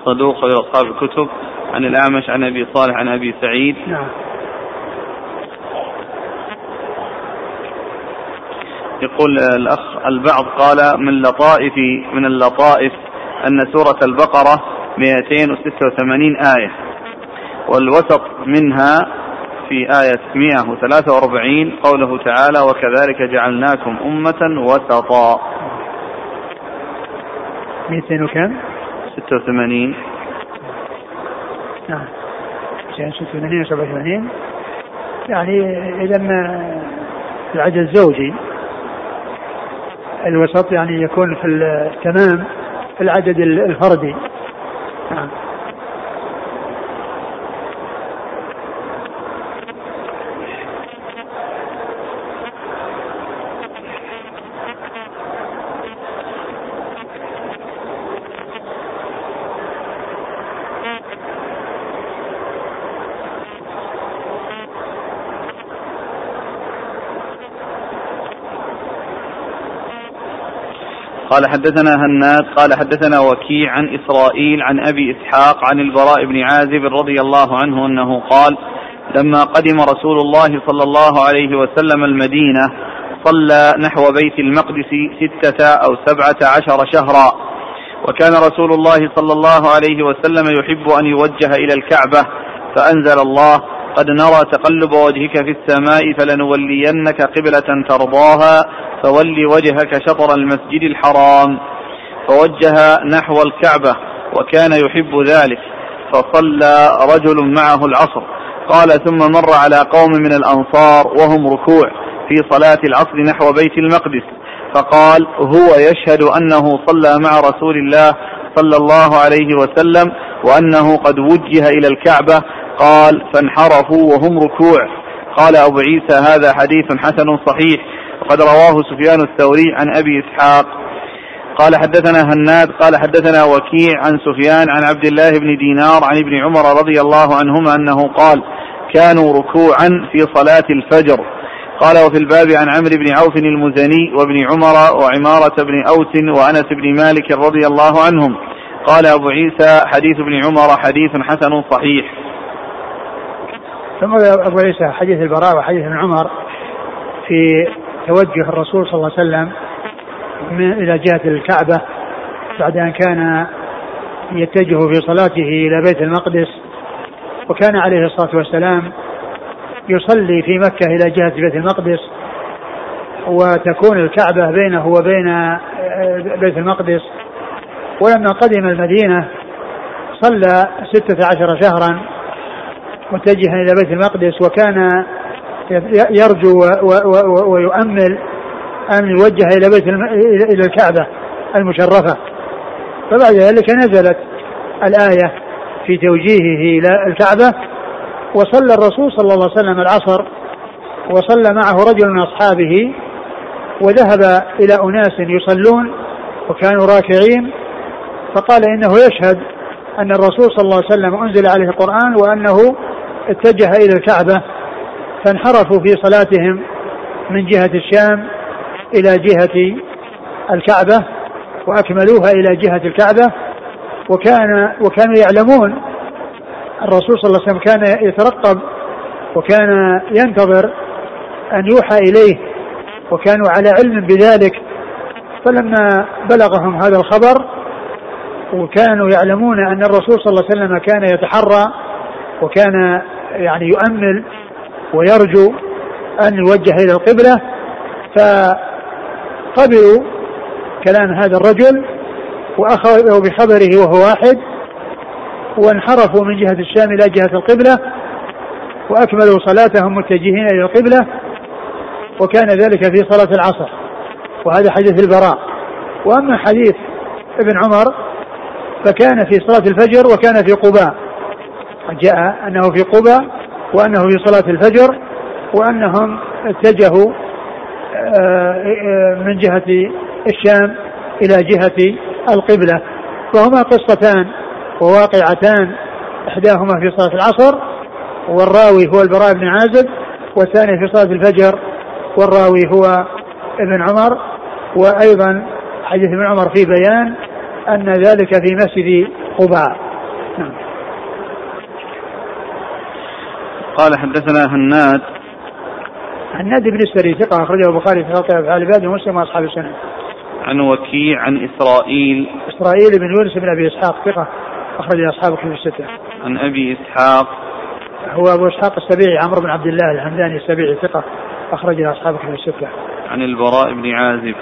صدوق أصحاب الكتب. عن الأعمش عن أبي صالح عن أبي سعيد.
نعم.
يقول الأخ البعض قال من لطائف من اللطائف أن سورة البقرة 286 آية. والوسط منها في آية 143 قوله تعالى وكذلك جعلناكم أمة وسطا.
200 وكم؟
86
نعم. 86 و 87 يعني إذا العدد الزوجي. الوسط يعني يكون في التمام في العدد الفردي. نعم.
قال حدثنا هناد قال حدثنا وكيع عن إسرائيل عن أبي إسحاق عن البراء بن عازب رضي الله عنه أنه قال لما قدم رسول الله صلى الله عليه وسلم المدينة صلى نحو بيت المقدس ستة أو سبعة عشر شهرا. وكان رسول الله صلى الله عليه وسلم يحب أن يوجه إلى الكعبة فأنزل الله قد نرى تقلب وجهك في السماء فلنولينك قبلة ترضاها فول وجهك شطر المسجد الحرام. فوجه نحو الكعبة وكان يحب ذلك. فصلى رجل معه العصر. قال ثم مر على قوم من الأنصار وهم ركوع في صلاة العصر نحو بيت المقدس. فقال هو يشهد أنه صلى مع رسول الله صلى الله عليه وسلم وأنه قد وجه إلى الكعبة. قال فانحرفوا وهم ركوع. قال أبو عيسى هذا حديث حسن صحيح. وقد رواه سفيان الثوري عن أبي إسحاق. قال حدثنا هناد قال حدثنا وكيع عن سفيان عن عبد الله بن دينار عن ابن عمر رضي الله عنهما أنه قال كانوا ركوعا في صلاة الفجر قال وفي الباب عن عمرو بن عوف المزني وابن عمر وعمارة بن أوس وأنس بن مالك رضي الله عنهم قال أبو عيسى حديث ابن عمر حديث حسن صحيح
ثم أبو عيسى حديث البراء وحديث ابن عمر في توجه الرسول صلى الله عليه وسلم إلى جهة الكعبة بعد أن كان يتجه في صلاته إلى بيت المقدس وكان عليه الصلاة والسلام يصلي في مكة إلى جهة بيت المقدس وتكون الكعبة بينه وبين آه، بيت المقدس. ولما قدم المدينة صلى ستة عشر شهرا متجها إلى بيت المقدس وكان يرجو ويؤمل أن يوجه إلى بيت إلى الكعبة المشرفة. فبعد ذلك نزلت الآية في توجيهه إلى الكعبة وصلى الرسول صلى الله عليه وسلم العصر وصلى معه رجل من أصحابه وذهب إلى أناس يصلون وكانوا راكعين فقال إنه يشهد أن الرسول صلى الله عليه وسلم أنزل عليه القرآن وأنه اتجه إلى الكعبة. فانحرفوا في صلاتهم من جهة الشام إلى جهة الكعبة وأكملوها إلى جهة الكعبة. وكان وكانوا يعلمون الرسول صلى الله عليه وسلم كان يترقب وكان ينتظر أن يوحى إليه وكانوا على علم بذلك. فلما بلغهم هذا الخبر وكانوا يعلمون أن الرسول صلى الله عليه وسلم كان يتحرى وكان يعني يؤمل ويرجو أن يوجه إلى القبلة فقبلوا كلام هذا الرجل وأخذوا بخبره وهو واحد وانحرفوا من جهة الشام إلى جهة القبلة وأكملوا صلاتهم متجهين إلى القبلة وكان ذلك في صلاة العصر وهذا حديث البراء. وأما حديث ابن عمر فكان في صلاة الفجر وكان في قباء. جاء أنه في قباء وأنه في صلاة الفجر وأنهم اتجهوا آه، آه، من جهة الشام إلى جهة القبلة. فهما قصتان وواقعتان إحداهما في صلاة العصر والراوي هو البراء بن عازب والثاني في صلاة الفجر والراوي هو ابن عمر. وأيضا حديث ابن عمر في بيان أن ذلك في مسجد قباء نعم.
قال حدثنا هناد
هناد بن السري ثقة أخرجه البخاري في خلق أفعال العباد ومسلم وأصحاب السنة.
عن وكيع عن إسرائيل
إسرائيل بن يونس بن أبي إسحاق ثقة أخرج أصحاب كتب الستة.
عن أبي إسحاق
هو أبو إسحاق السبيعي عمرو بن عبد الله الحمداني السبيعي ثقة أخرج أصحاب كتب الستة.
عن البراء بن عازب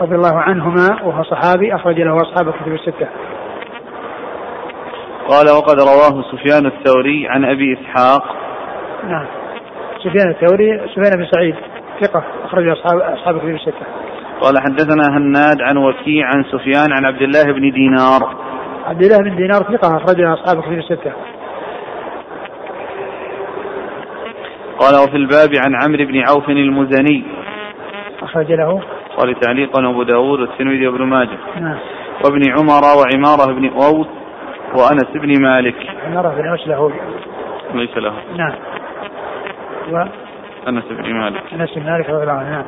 رضي الله عنهما وهو صحابي أخرج له أصحاب الكتب الستة.
قال وقد رواه سفيان الثوري عن أبي إسحاق
نعم. سفيان الثوري سفيان بن سعيد ثقة أخرج أصحاب أصحاب الكتب الستة.
قال حدثنا هناد عن وكيع عن سفيان عن عبد الله بن دينار.
عبد الله بن دينار ثقة أخرجها أصحاب الكتب الستة.
قال وفي الباب عن عمرو بن عوف المزني.
أخرج له.
قال تعليقا أبو داود والترمذي وابن ماجه.
نعم.
وابن عمر وعمارة بن أوس وأنس بن مالك.
عمارة بن أوس له.
ليس له.
نعم. و
أنس بن مالك.
أنس بن مالك رضي الله عنه. نعم.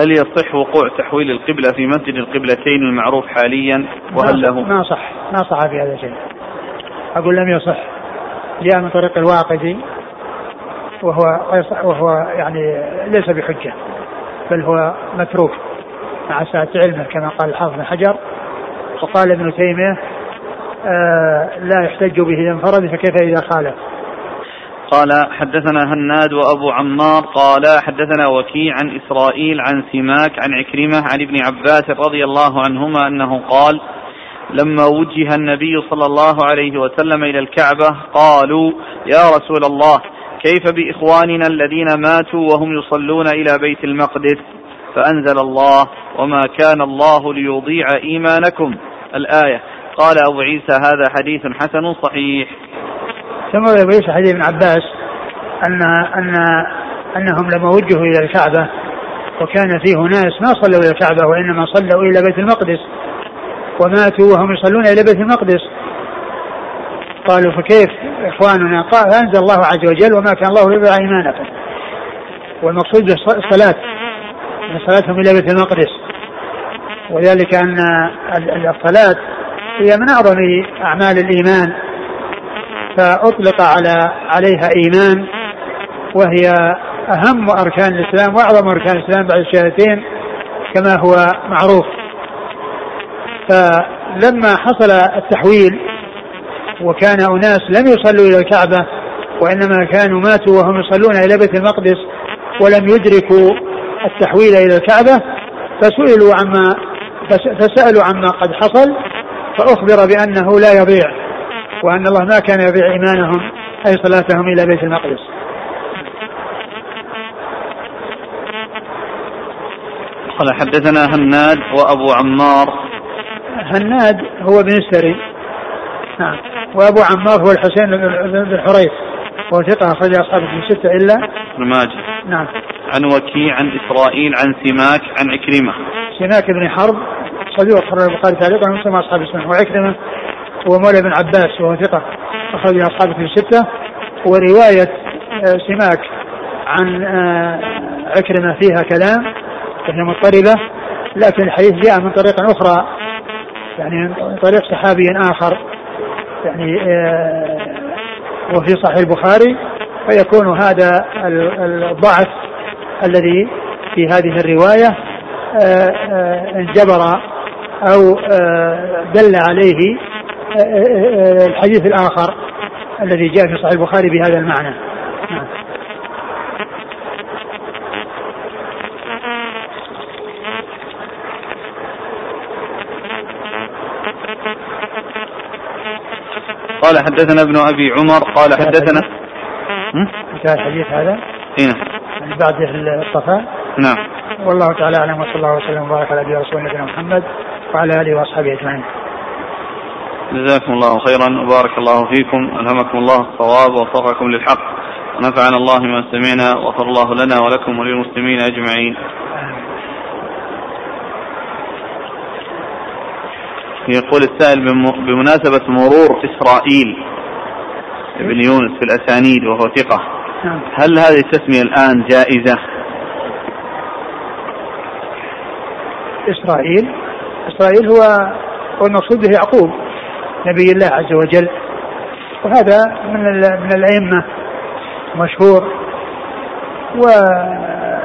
هل يصح وقوع تحويل القبلة في مسجد القبلتين المعروف حاليا؟ وهل له؟
ما صح ما صح في هذا الشيء. أقول لم يصح جاء من طريق الواقدي وهو وهو يعني ليس بحجة بل هو متروك مع سعة علمه كما قال الحافظ بن حجر. وقال ابن تيمية آه لا يحتج به إذا انفرد فكيف إذا خالف.
قال حدثنا هناد وأبو عمار قال حدثنا وكيع عن إسرائيل عن سماك عن عكرمة عن ابن عباس رضي الله عنهما أنه قال لما وجه النبي صلى الله عليه وسلم إلى الكعبة قالوا يا رسول الله كيف بإخواننا الذين ماتوا وهم يصلون إلى بيت المقدس؟ فأنزل الله وما كان الله ليضيع إيمانكم. الآية. قال أبو عيسى هذا حديث حسن صحيح.
ثم يروي حديث ابن عباس ان ان أنهم لما وجهوا إلى الكعبة وكان فيه ناس ما صلوا إلى الكعبة وإنما صلوا إلى بيت المقدس وماتوا وهم يصلون إلى بيت المقدس. قالوا فكيف إخواننا؟ قال أنزل الله عز وجل وما كان الله ليضيع إيمانكم. والمقصود الصلاه أن صلاتهم إلى بيت المقدس. وذلك أن الصلاة هي من أعظم أعمال الإيمان. فأطلق على عليها إيمان وهي أهم أركان الإسلام وأعظم أركان الإسلام بعد الشهادتين كما هو معروف. فلما حصل التحويل وكان أناس لم يصلوا إلى الكعبة وإنما كانوا ماتوا وهم يصلون إلى بيت المقدس ولم يدركوا التحويل إلى الكعبة فسئلوا عما فسألوا عما قد حصل فأخبر بأنه لا يضيع. وأن الله ما كان يضيع إيمانهم أي صلاتهم إلى بيت المقدس.
قال حدثنا هناد وأبو عمار.
هناد هو بن السري. نعم. وأبو عمار هو الحسين بن حريث. وهو ثقة أخرج أصحاب في ستة إلا.
ابن ماجه.
نعم.
عن وكيع عن إسرائيل عن سماك عن عكرمة.
سماك بن حرب صديق أخرج البخاري تعليقا ومسلم أصحاب السنة. وعكرمة هو مولى بن عباس وهو ثقة أخرج أصحاب في ستة ورواية آه، سماك عن آه، عكرمة فيها كلام وهي مضطربة لكن الحديث جاء من طريق أخرى يعني من طريق صحابي آخر يعني آه، وفي صحيح البخاري فيكون هذا الضعف الذي في هذه الرواية انجبر أو دل عليه الحديث الآخر الذي جاء في صحيح البخاري بهذا المعنى.
قال حدثنا ابن أبي عمر قال حدثنا
انتهى الحديث هذا؟
اي نعم
يعني بعد الصفاء؟
نعم
والله تعالى أعلم وصلى الله وسلم وبارك على نبينا رسول نبينا محمد وعلى آله وأصحابه أجمعين.
جزاكم الله خيرا وبارك الله فيكم ألهمكم الله الصواب ووفقكم للحق ونفعنا الله ما سمعنا وغفر الله لنا ولكم وللمسلمين أجمعين يقول السائل بمناسبة مرور إسرائيل ابن يونس في الأسانيد وهو ثقة نعم. هل هذه التسمية الآن جائزة؟
إسرائيل إسرائيل هو والمقصود به يعقوب نبي الله عز وجل. وهذا من من الأئمة مشهور.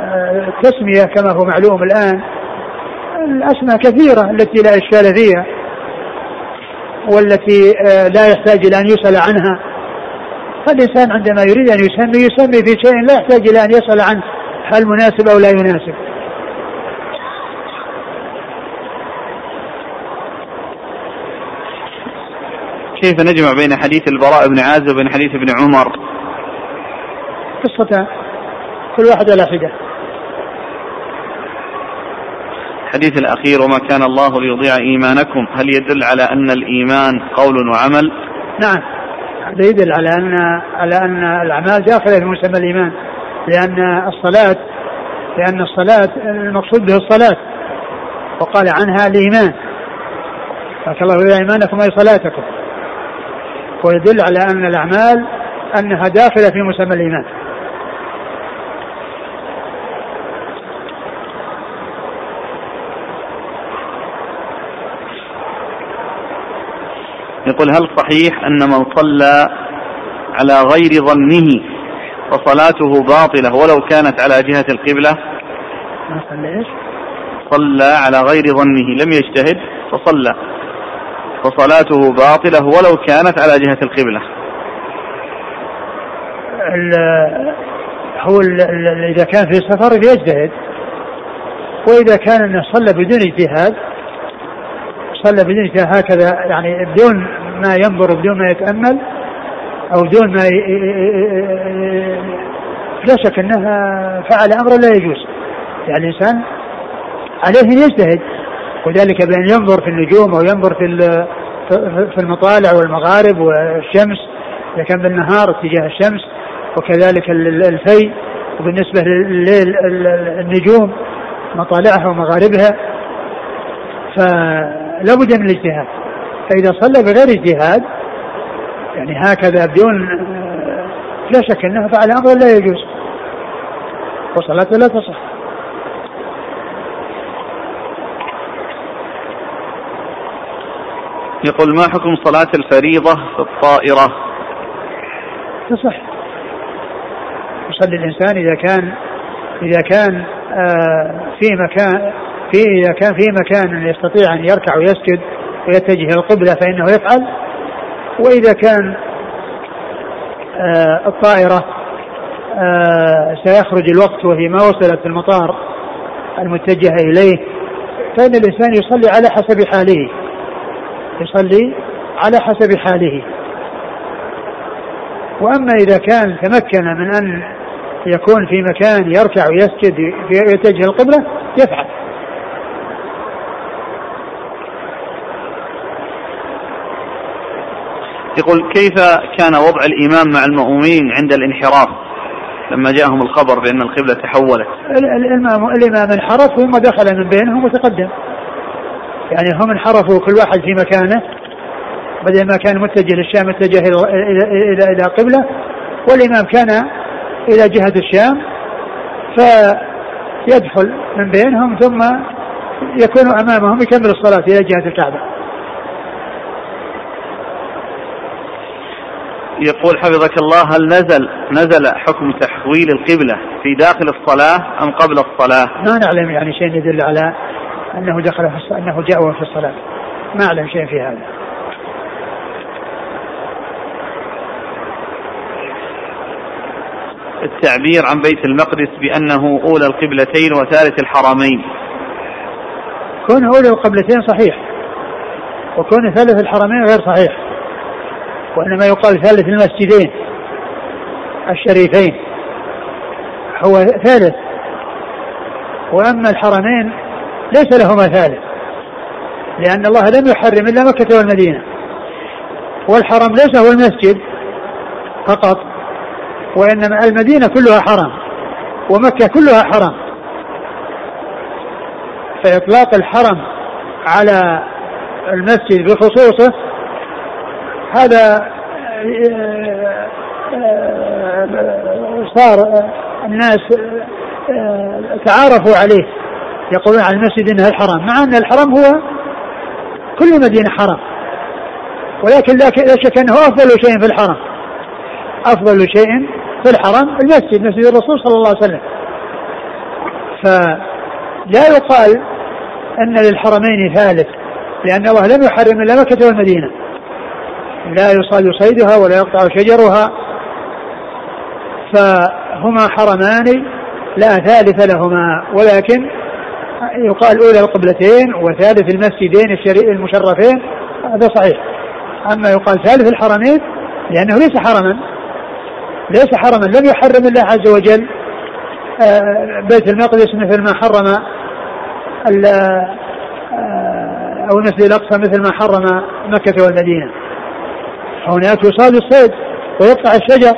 والتسمية كما هو معلوم الآن الأسماء كثيرة التي لا إشكال فيها والتي آه، لا يحتاج إلى أن يسأل عنها. فالإنسان عندما يريد أن يسمي يسمي في شيء لا يحتاج إلى أن يسأل عنه هل مناسب أو لا يناسب.
كيف نجمع بين حديث البراء بن عازب وبين حديث ابن عمر؟
قصتان كل واحد على حدة
الحديث الأخير وما كان الله ليضيع إيمانكم. هل يدل على أن الإيمان قول وعمل؟
نعم. هذا يدل على أن على أن الأعمال داخلة في مسمى الإيمان. لأن الصلاة لأن الصلاة المقصود به الصلاة. وقال عنها الإيمان. بارك الله إيمانكم أي صلاتكم. ويدل على أن الأعمال أنها داخلة في مسمى الإيمان.
يقول هل صحيح أن من صلى على غير ظنه فصلاته باطلة ولو كانت على جهة القبلة؟
ما صلى إيش
صلى على غير ظنه لم يجتهد فصلى. فصلاته باطلة ولو كانت على جهة القبلة.
هو إذا كان في سفر يجتهد وإذا كان أنه صلى بدون اجتهاد صلى بدون اجتهاد هكذا يعني بدون ما ينظر بدون ما يتأمل أو بدون ما لا شك أنه فعل أمرا لا يجوز. يعني الإنسان عليه أن يجتهد. وذلك بأن ينظر في النجوم أو ينظر في في المطالع والمغارب والشمس إذا كان بالنهار اتجاه الشمس وكذلك الفي وبالنسبة لليل النجوم مطالعها ومغاربها فلا بد من الاجتهاد. فإذا صلى بغير اجتهاد يعني هكذا بدون لا شك أنه فعل أمر لا يجوز. وصلاته لا تصح.
يقول ما حكم صلاة الفريضة في الطائرة؟
تصح. يصلي الإنسان إذا كان إذا كان آه، في مكان في إذا كان في مكان يستطيع أن يركع ويسجد ويتجه القبلة فإنه يفعل. وإذا كان آه، الطائرة آه، سيخرج الوقت وهي ما وصلت المطار المتجهة إليه فإن الإنسان يصلي على حسب حاله. يصلي على حسب حاله. وأما إذا كان تمكن من أن يكون في مكان يركع ويسجد يتجه القبلة يفعل.
يقول كيف كان وضع الإمام مع المؤمنين عند الانحراف؟ لما جاءهم الخبر بأن القبلة تحولت.
الإمام الإمام انحرف ثم دخل من بينهم وتقدم. يعني هم انحرفوا كل واحد في مكانه بدل ما كان متجه للشام اتجه إلى إلى إلى, إلى قبلة والإمام كان إلى جهة الشام فيدخل من بينهم ثم يكون أمامهم يكمل الصلاة إلى جهة الكعبة
يقول حفظك الله هل نزل نزل حكم تحويل القبلة في داخل الصلاة أم قبل الصلاة؟
ما نعلم يعني شيء يدل على أنه دخل في الصلاة أنه جاء في الصلاة. ما أعلم شيء في هذا.
التعبير عن بيت المقدس بأنه أولى القبلتين وثالث الحرمين.
كون أولى القبلتين صحيح وكون ثالث الحرمين غير صحيح وإنما يقال ثالث المسجدين الشريفين. هو ثالث. وأما الحرمين ليس لهما ثالث. لأن الله لم يحرم إلا مكة والمدينة. والحرم ليس هو المسجد فقط وإنما المدينة كلها حرم ومكة كلها حرم. فإطلاق الحرم على المسجد بخصوصه هذا صار الناس تعارفوا عليه. يقولون عن المسجد انه الحرام مع أن الحرم هو كل مدينة حرم ولكن لا شك أنه أفضل شيء في الحرم أفضل شيء في الحرم المسجد مسجد الرسول صلى الله عليه وسلم. فلا يقال أن للحرمين ثالث لأن الله لم يحرم إلا مكة والمدينة. لا يصاد صيدها ولا يقطع شجرها. فهما حرمان لا ثالث لهما. ولكن يقال أولى القبلتين وثالث المسجدين المشرفين هذا صحيح. أما يقال ثالث الحرمين لأنه ليس حرما. ليس حرما. لم يحرم الله عز وجل آه، بيت المقدس مثل ما حرم آه، أو المسجد الأقصى مثل ما حرم مكة والمدينة. هناك يصاد الصيد ويقطع الشجر.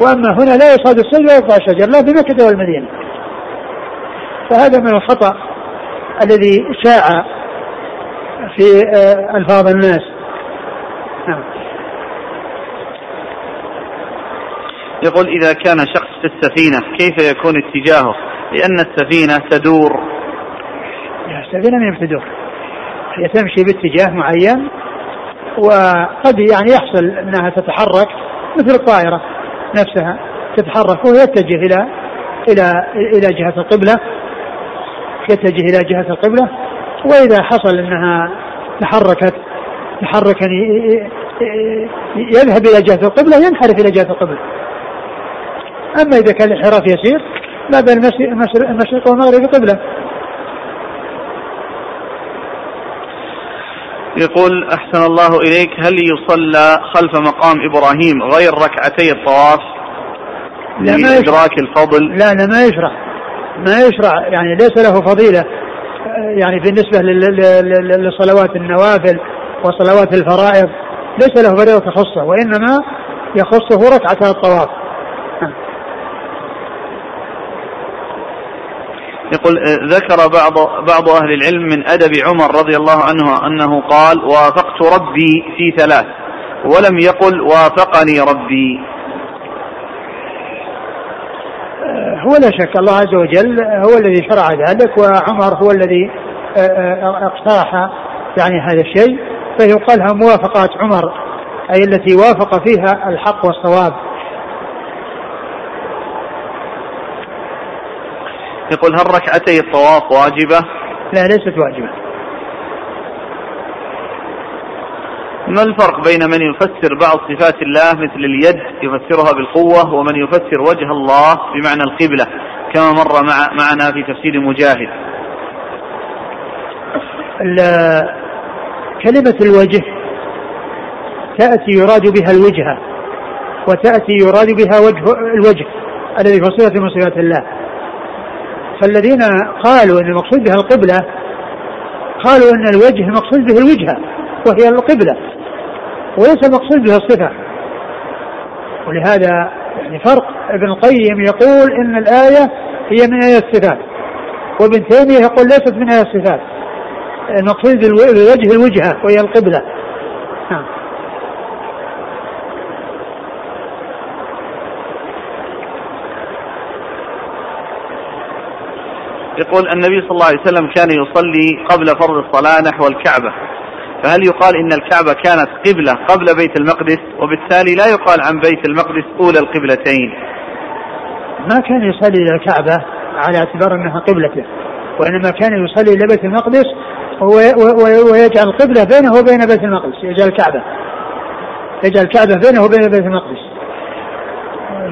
وأما هنا لا يصاد الصيد ويقطع الشجر لا في مكة والمدينه فهذا من الخطأ الذي شاع في آه، ألفاظ الناس. نعم.
يقول إذا كان شخص في السفينة كيف يكون اتجاهه؟ لأن السفينة تدور.
السفينة من تدور هي تمشي باتجاه معين وقد يعني يحصل أنها تتحرك مثل الطائرة نفسها تتحرك ويتجه إلى إلى إلى جهة القبلة. يتجه إلى جهة القبلة وإذا حصل أنها تحركت تحركا يذهب إلى جهة القبلة ينحرف إلى جهة القبلة. أما إذا كان الانحراف يسير ما بين المشرق والمغرب قبلة.
يقول أحسن الله إليك هل يصلى خلف مقام إبراهيم غير ركعتي الطواف؟
لا ما
لإدراك الفضل
لا لا ما يشرع ما يشرع يعني ليس له فضيلة يعني بالنسبة لصلوات النوافل وصلوات الفرائض ليس له فريضة تخصه وإنما يخصه ركعة الطواف.
يقول آه، ذكر بعض بعض أهل العلم من أدب عمر رضي الله عنه أنه قال وافقت ربي في ثلاث ولم يقل وافقني ربي
آه، هو لا شك الله عز وجل هو الذي شرع ذلك وعمر هو الذي آه، اقترح يعني هذا الشيء فيقال موافقات عمر أي التي وافق فيها الحق والصواب
يقول هل ركعتي الطواف واجبة؟
لا ليست واجبة.
ما الفرق بين من يفسر بعض صفات الله مثل اليد يفسرها بالقوة ومن يفسر وجه الله بمعنى القبلة كما مر مع معنا في تفسير مجاهد.
كلمة الوجه تأتي يراد بها الوجهة وتأتي يراد بها وجه الوجه الذي هو صفة من صفات الله فالذين قالوا أن المقصود بها القبلة قالوا أن الوجه المقصود به الوجهة وهي القبلة وليس المقصود بها الصفة. ولهذا يعني فرق ابن القيم يقول إن الآية هي من آية الصفات وابن تيمية يقول ليست من آية الصفات. المقصود بالوجه الوجهة وهي القبلة. نعم.
يقول النبي صلى الله عليه وسلم كان يصلي قبل فرض الصلاة نحو الكعبة. فهل يقال إن الكعبة كانت قبلة قبل بيت المقدس؟ وبالتالي لا يقال عن بيت المقدس أولى القبلتين.
ما كان يصلي إلى الكعبة على اعتبار أنها قبلته وإنما كان يصلي إلى بيت المقدس ويجعل القبلة بينه وبين بيت المقدس يجعل الكعبة. يجعل الكعبة بينه وبين بيت المقدس.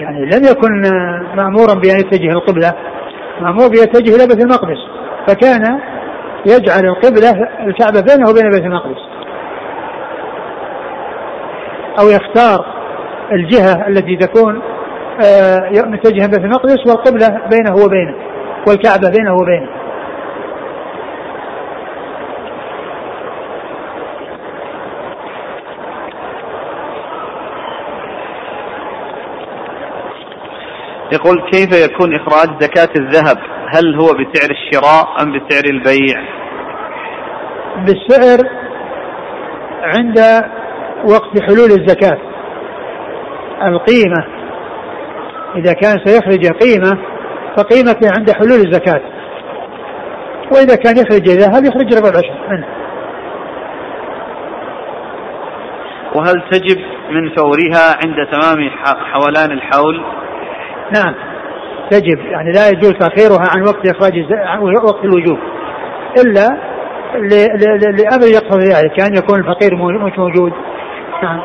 يعني لم يكن مأمورا بأن يتجه القبلة مأمور بيتجه إلى بيت المقدس. فكان يجعل القبلة الكعبة بينه وبين بيت المقدس. أو يختار الجهة التي تكون آه، متجها بيت المقدس والقبلة بينه وبينه والكعبة بينه وبينه.
يقول كيف يكون إخراج زكاة الذهب؟ هل هو بسعر الشراء أم بسعر البيع؟
بالسعر عند وقت حلول الزكاة. القيمة إذا كان سيخرج قيمة فقيمته عند حلول الزكاة. وإذا كان يخرج ذهب يخرج ربع العشر منه
وهل تجب من فورها عند تمام حولان الحول؟
نعم. تجب يعني لا يجوز تأخيرها عن وقت إخراج وقت الوجوب. إلا لأمر يقتضي ذلك كأن يكون الفقير مش موجود. نعم.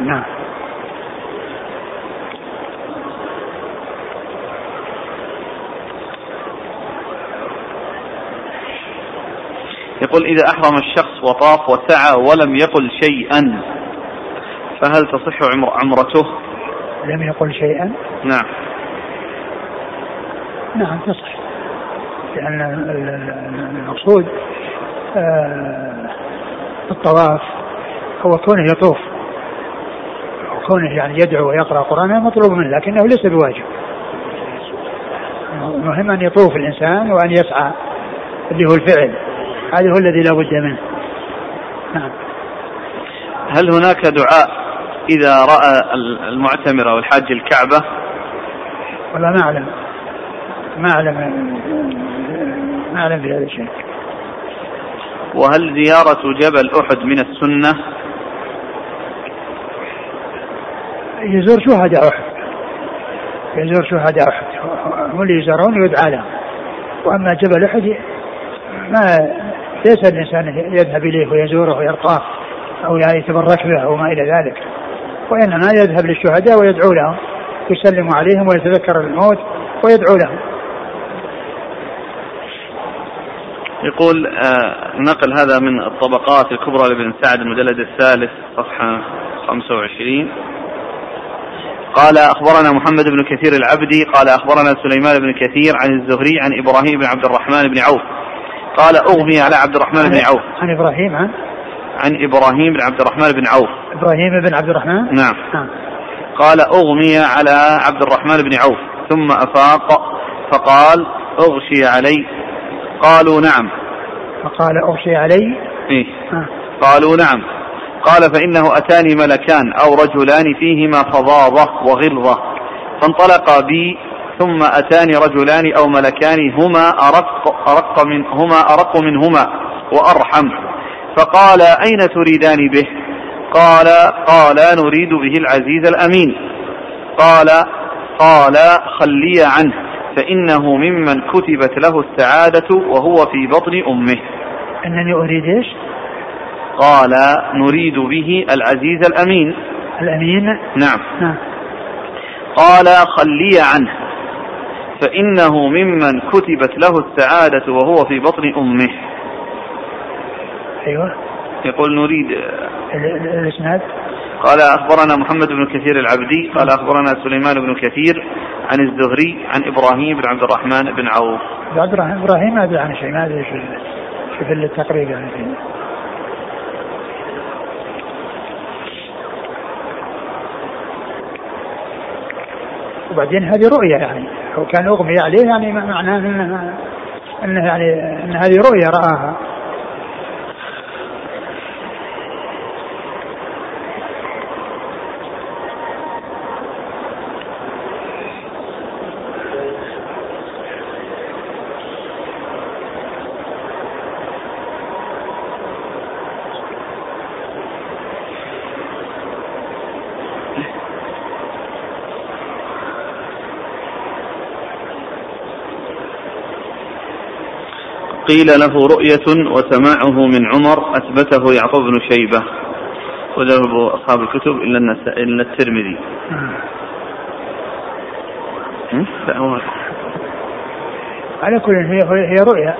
نعم.
يقول إذا أحرم الشخص وطاف وسعى ولم يقل شيئا. فهل تصح عمرته؟
لم يقل شيئا؟
نعم.
نعم تصح. لأن المقصود آه، الطواف هو كونه يطوف. كونه يعني يدعو ويقرأ قرآن مطلوب منه لكنه ليس بواجب. المهم أن يطوف الإنسان وأن يسعى اللي هو الفعل. هذا هو الذي لا بد منه. نعم.
هل هناك دعاء؟ إذا رأى المعتمر أو الحاج الكعبة
والله ما أعلم. ما أعلم. ما أعلم بهذا الشيء.
وهل زيارة جبل أحد من السنة؟
يزور شهداء أحد. يزور شهداء أحد. هم اللي يزورون ويدعى لهم وأما جبل أحد ما ليس الإنسان يذهب إليه ويزوره ويرقاه أو يتبرك به أو ما إلى ذلك. وإنما يذهب للشهداء ويدعو لهم يسلم عليهم ويتذكر الموت ويدعو لهم.
يقول آه نقل هذا من الطبقات الكبرى لابن سعد المجلد الثالث صفحة 25 قال أخبرنا محمد بن كثير العبدي قال أخبرنا سليمان بن كثير عن الزهري عن إبراهيم بن عبد الرحمن بن عوف. قال أغمي على عبد الرحمن بن عوف.
عن إبراهيم عن
عن إبراهيم بن عبد الرحمن بن عوف.
إبراهيم بن عبد الرحمن؟
نعم, نعم. قال أغمي على عبد الرحمن بن عوف ثم أفاق فقال أغشي علي. قالوا نعم.
فقال أغشي علي.
إيه؟ آه. قالوا نعم. قال فإنه أتاني ملكان أو رجلان فيهما فظاظة وغلظة فانطلقا بي ثم أتاني رجلان أو ملكان هما أرق, أرق من هما أرق منهما وأرحم. فقال أين تريدان به؟ قال قال نريد به العزيز الأمين. قال قال خلي عنه فإنه ممن كتبت له السعادة وهو في بطن أمه.
أنني أريد إيش؟
قال نريد به العزيز الأمين.
الأمين؟
نعم, نعم. قال خلي عنه فإنه ممن كتبت له السعادة وهو في بطن أمه.
أيوه.
يقول نريد
الإسناد.
قال أخبرنا محمد بن كثير العبدي قال أخبرنا سليمان بن كثير عن الزهري عن إبراهيم بن عبد الرحمن بن عوف.
عبد الرحمن إبراهيم ما أدري عن شيء ما أدري شوف التقريب يعني. وبعدين هذه رؤية يعني. هو كان أغمي عليه يعني معناه أنه يعني أن هذه رؤية رآها.
قيل له رؤية وسماعه من عمر أثبته يعقوب بن شيبة. وذهب أصحاب الكتب إلا إلا الترمذي.
على كل هي هي رؤيا.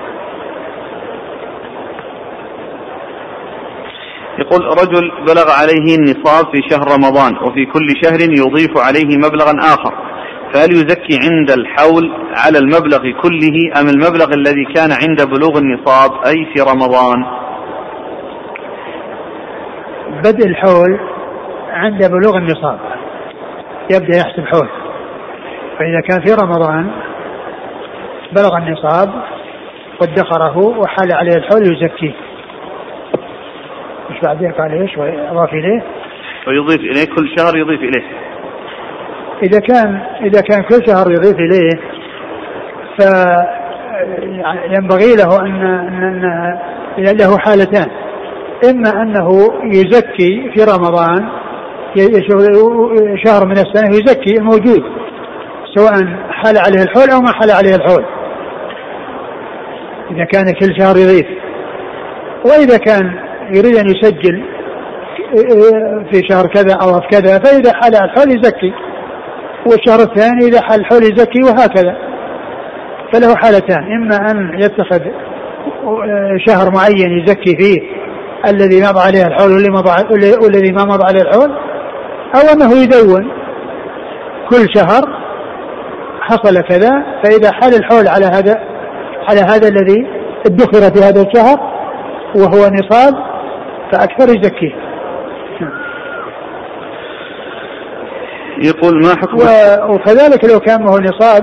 يقول رجل بلغ عليه النصاب في شهر رمضان وفي كل شهر يضيف عليه مبلغا آخر. فهل يزكي عند الحول على المبلغ كله أم المبلغ الذي كان عند بلوغ النصاب أي في رمضان؟
بدء الحول عند بلوغ النصاب. يبدأ يحسب حول. فإذا كان في رمضان بلغ النصاب وادخره وحال عليه الحول يزكيه. مش بعدين قال إيش؟ واضاف إليه.
ويضيف إليه كل شهر يضيف إليه.
إذا كان إذا كان كل شهر يضيف إليه فينبغي له أن أن له حالتان. إما أنه يزكي في رمضان شهر من السنة يزكي الموجود سواء حال عليه الحول أو ما حال عليه الحول. إذا كان كل شهر يضيف. وإذا كان يريد أن يسجل في شهر كذا أو في كذا فإذا حال الحول يزكي. والشهر الثاني إذا حل حول يزكي وهكذا. فله حالتان إما أن يتخذ شهر معين يزكي فيه الذي مضى عليه الحول والذي ما مضى عليه الحول أو أنه يدون كل شهر حصل كذا فإذا حل الحول على هذا على هذا الذي ادخر في هذا الشهر وهو نصاب فأكثر يزكيه.
يقول ما حكم؟
وكذلك لو كان هو نصاب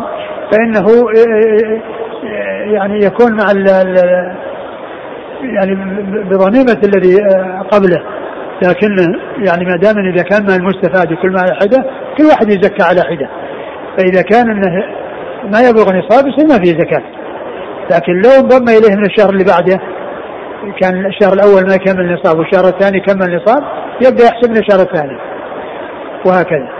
فإنه يعني يكون مع ال يعني بضميمة الذي قبله. لكن يعني ما دام إذا كان ما المستفاد كل ما حدة كل واحد يزكى على حدة. فإذا كان إنه ما يبلغ نصاب يصير ما فيه زكاة. لكن لو انضم إليه من الشهر اللي بعده كان الشهر الأول ما يكمل نصاب والشهر الثاني كمل نصاب يبدأ يحسب من الشهر الثاني. وهكذا.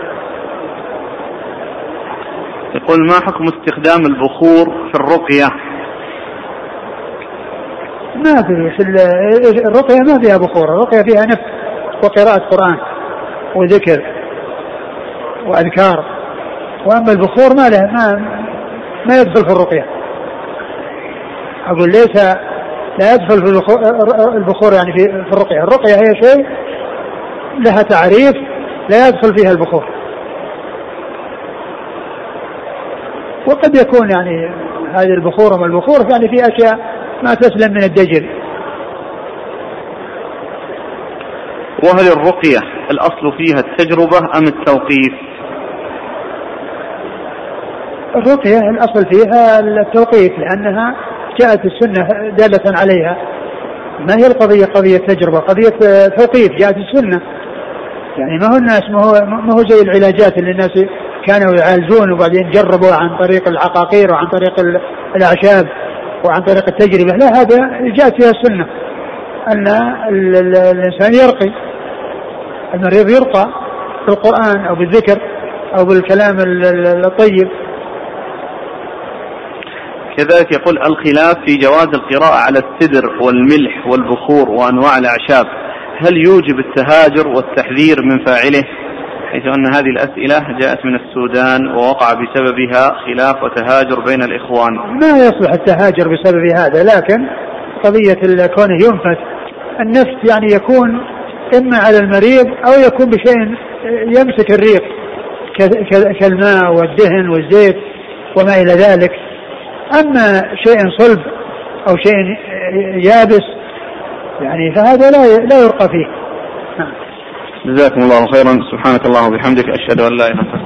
يقول ما حكم استخدام البخور في الرقية؟
ما في الرقية ما فيها بخور الرقية فيها نفس وقراءة قرآن وذكر وأذكار. وأما البخور ما له ما ما يدخل في الرقية. أقول ليس لا يدخل في البخور يعني في, الرقية. الرقية هي شيء لها تعريف لا يدخل فيها البخور. وقد يكون يعني هذه البخور وما البخور يعني في أشياء ما تسلم من الدجل.
وهل الرقية الأصل فيها التجربة أم التوقيف؟
الرقية الأصل فيها التوقيف لأنها جاءت السنة دالة عليها. ما هي القضية؟ قضية تجربة قضية توقيف جاءت السنة. يعني ما هو الناس ما هو ما هو زي العلاجات اللي الناس كانوا يعالجون وبعدين جربوا عن طريق العقاقير وعن طريق الأعشاب وعن طريق التجربة. لا هذا جاءت فيها السنة أن الإنسان يرقي. المريض يرقى بالقرآن أو بالذكر أو بالكلام الطيب.
كذلك يقول الخلاف في جواز القراءة على السدر والملح والبخور وأنواع الأعشاب. هل يوجب التهاجر والتحذير من فاعله؟ حيث أن هذه الأسئلة جاءت من السودان ووقع بسببها خلاف وتهاجر بين الإخوان.
ما يصلح التهاجر بسبب هذا لكن قضية كونه ينفث النفس يعني يكون إما على المريض أو يكون بشيء يمسك الريق كالماء والدهن والزيت وما إلى ذلك. أما شيء صلب أو شيء يابس يعني فهذا لا لا يرقى فيه.
جزاكم الله خيرا. سبحانك اللهم وبحمدك أشهد أن لا إله إلا أنت.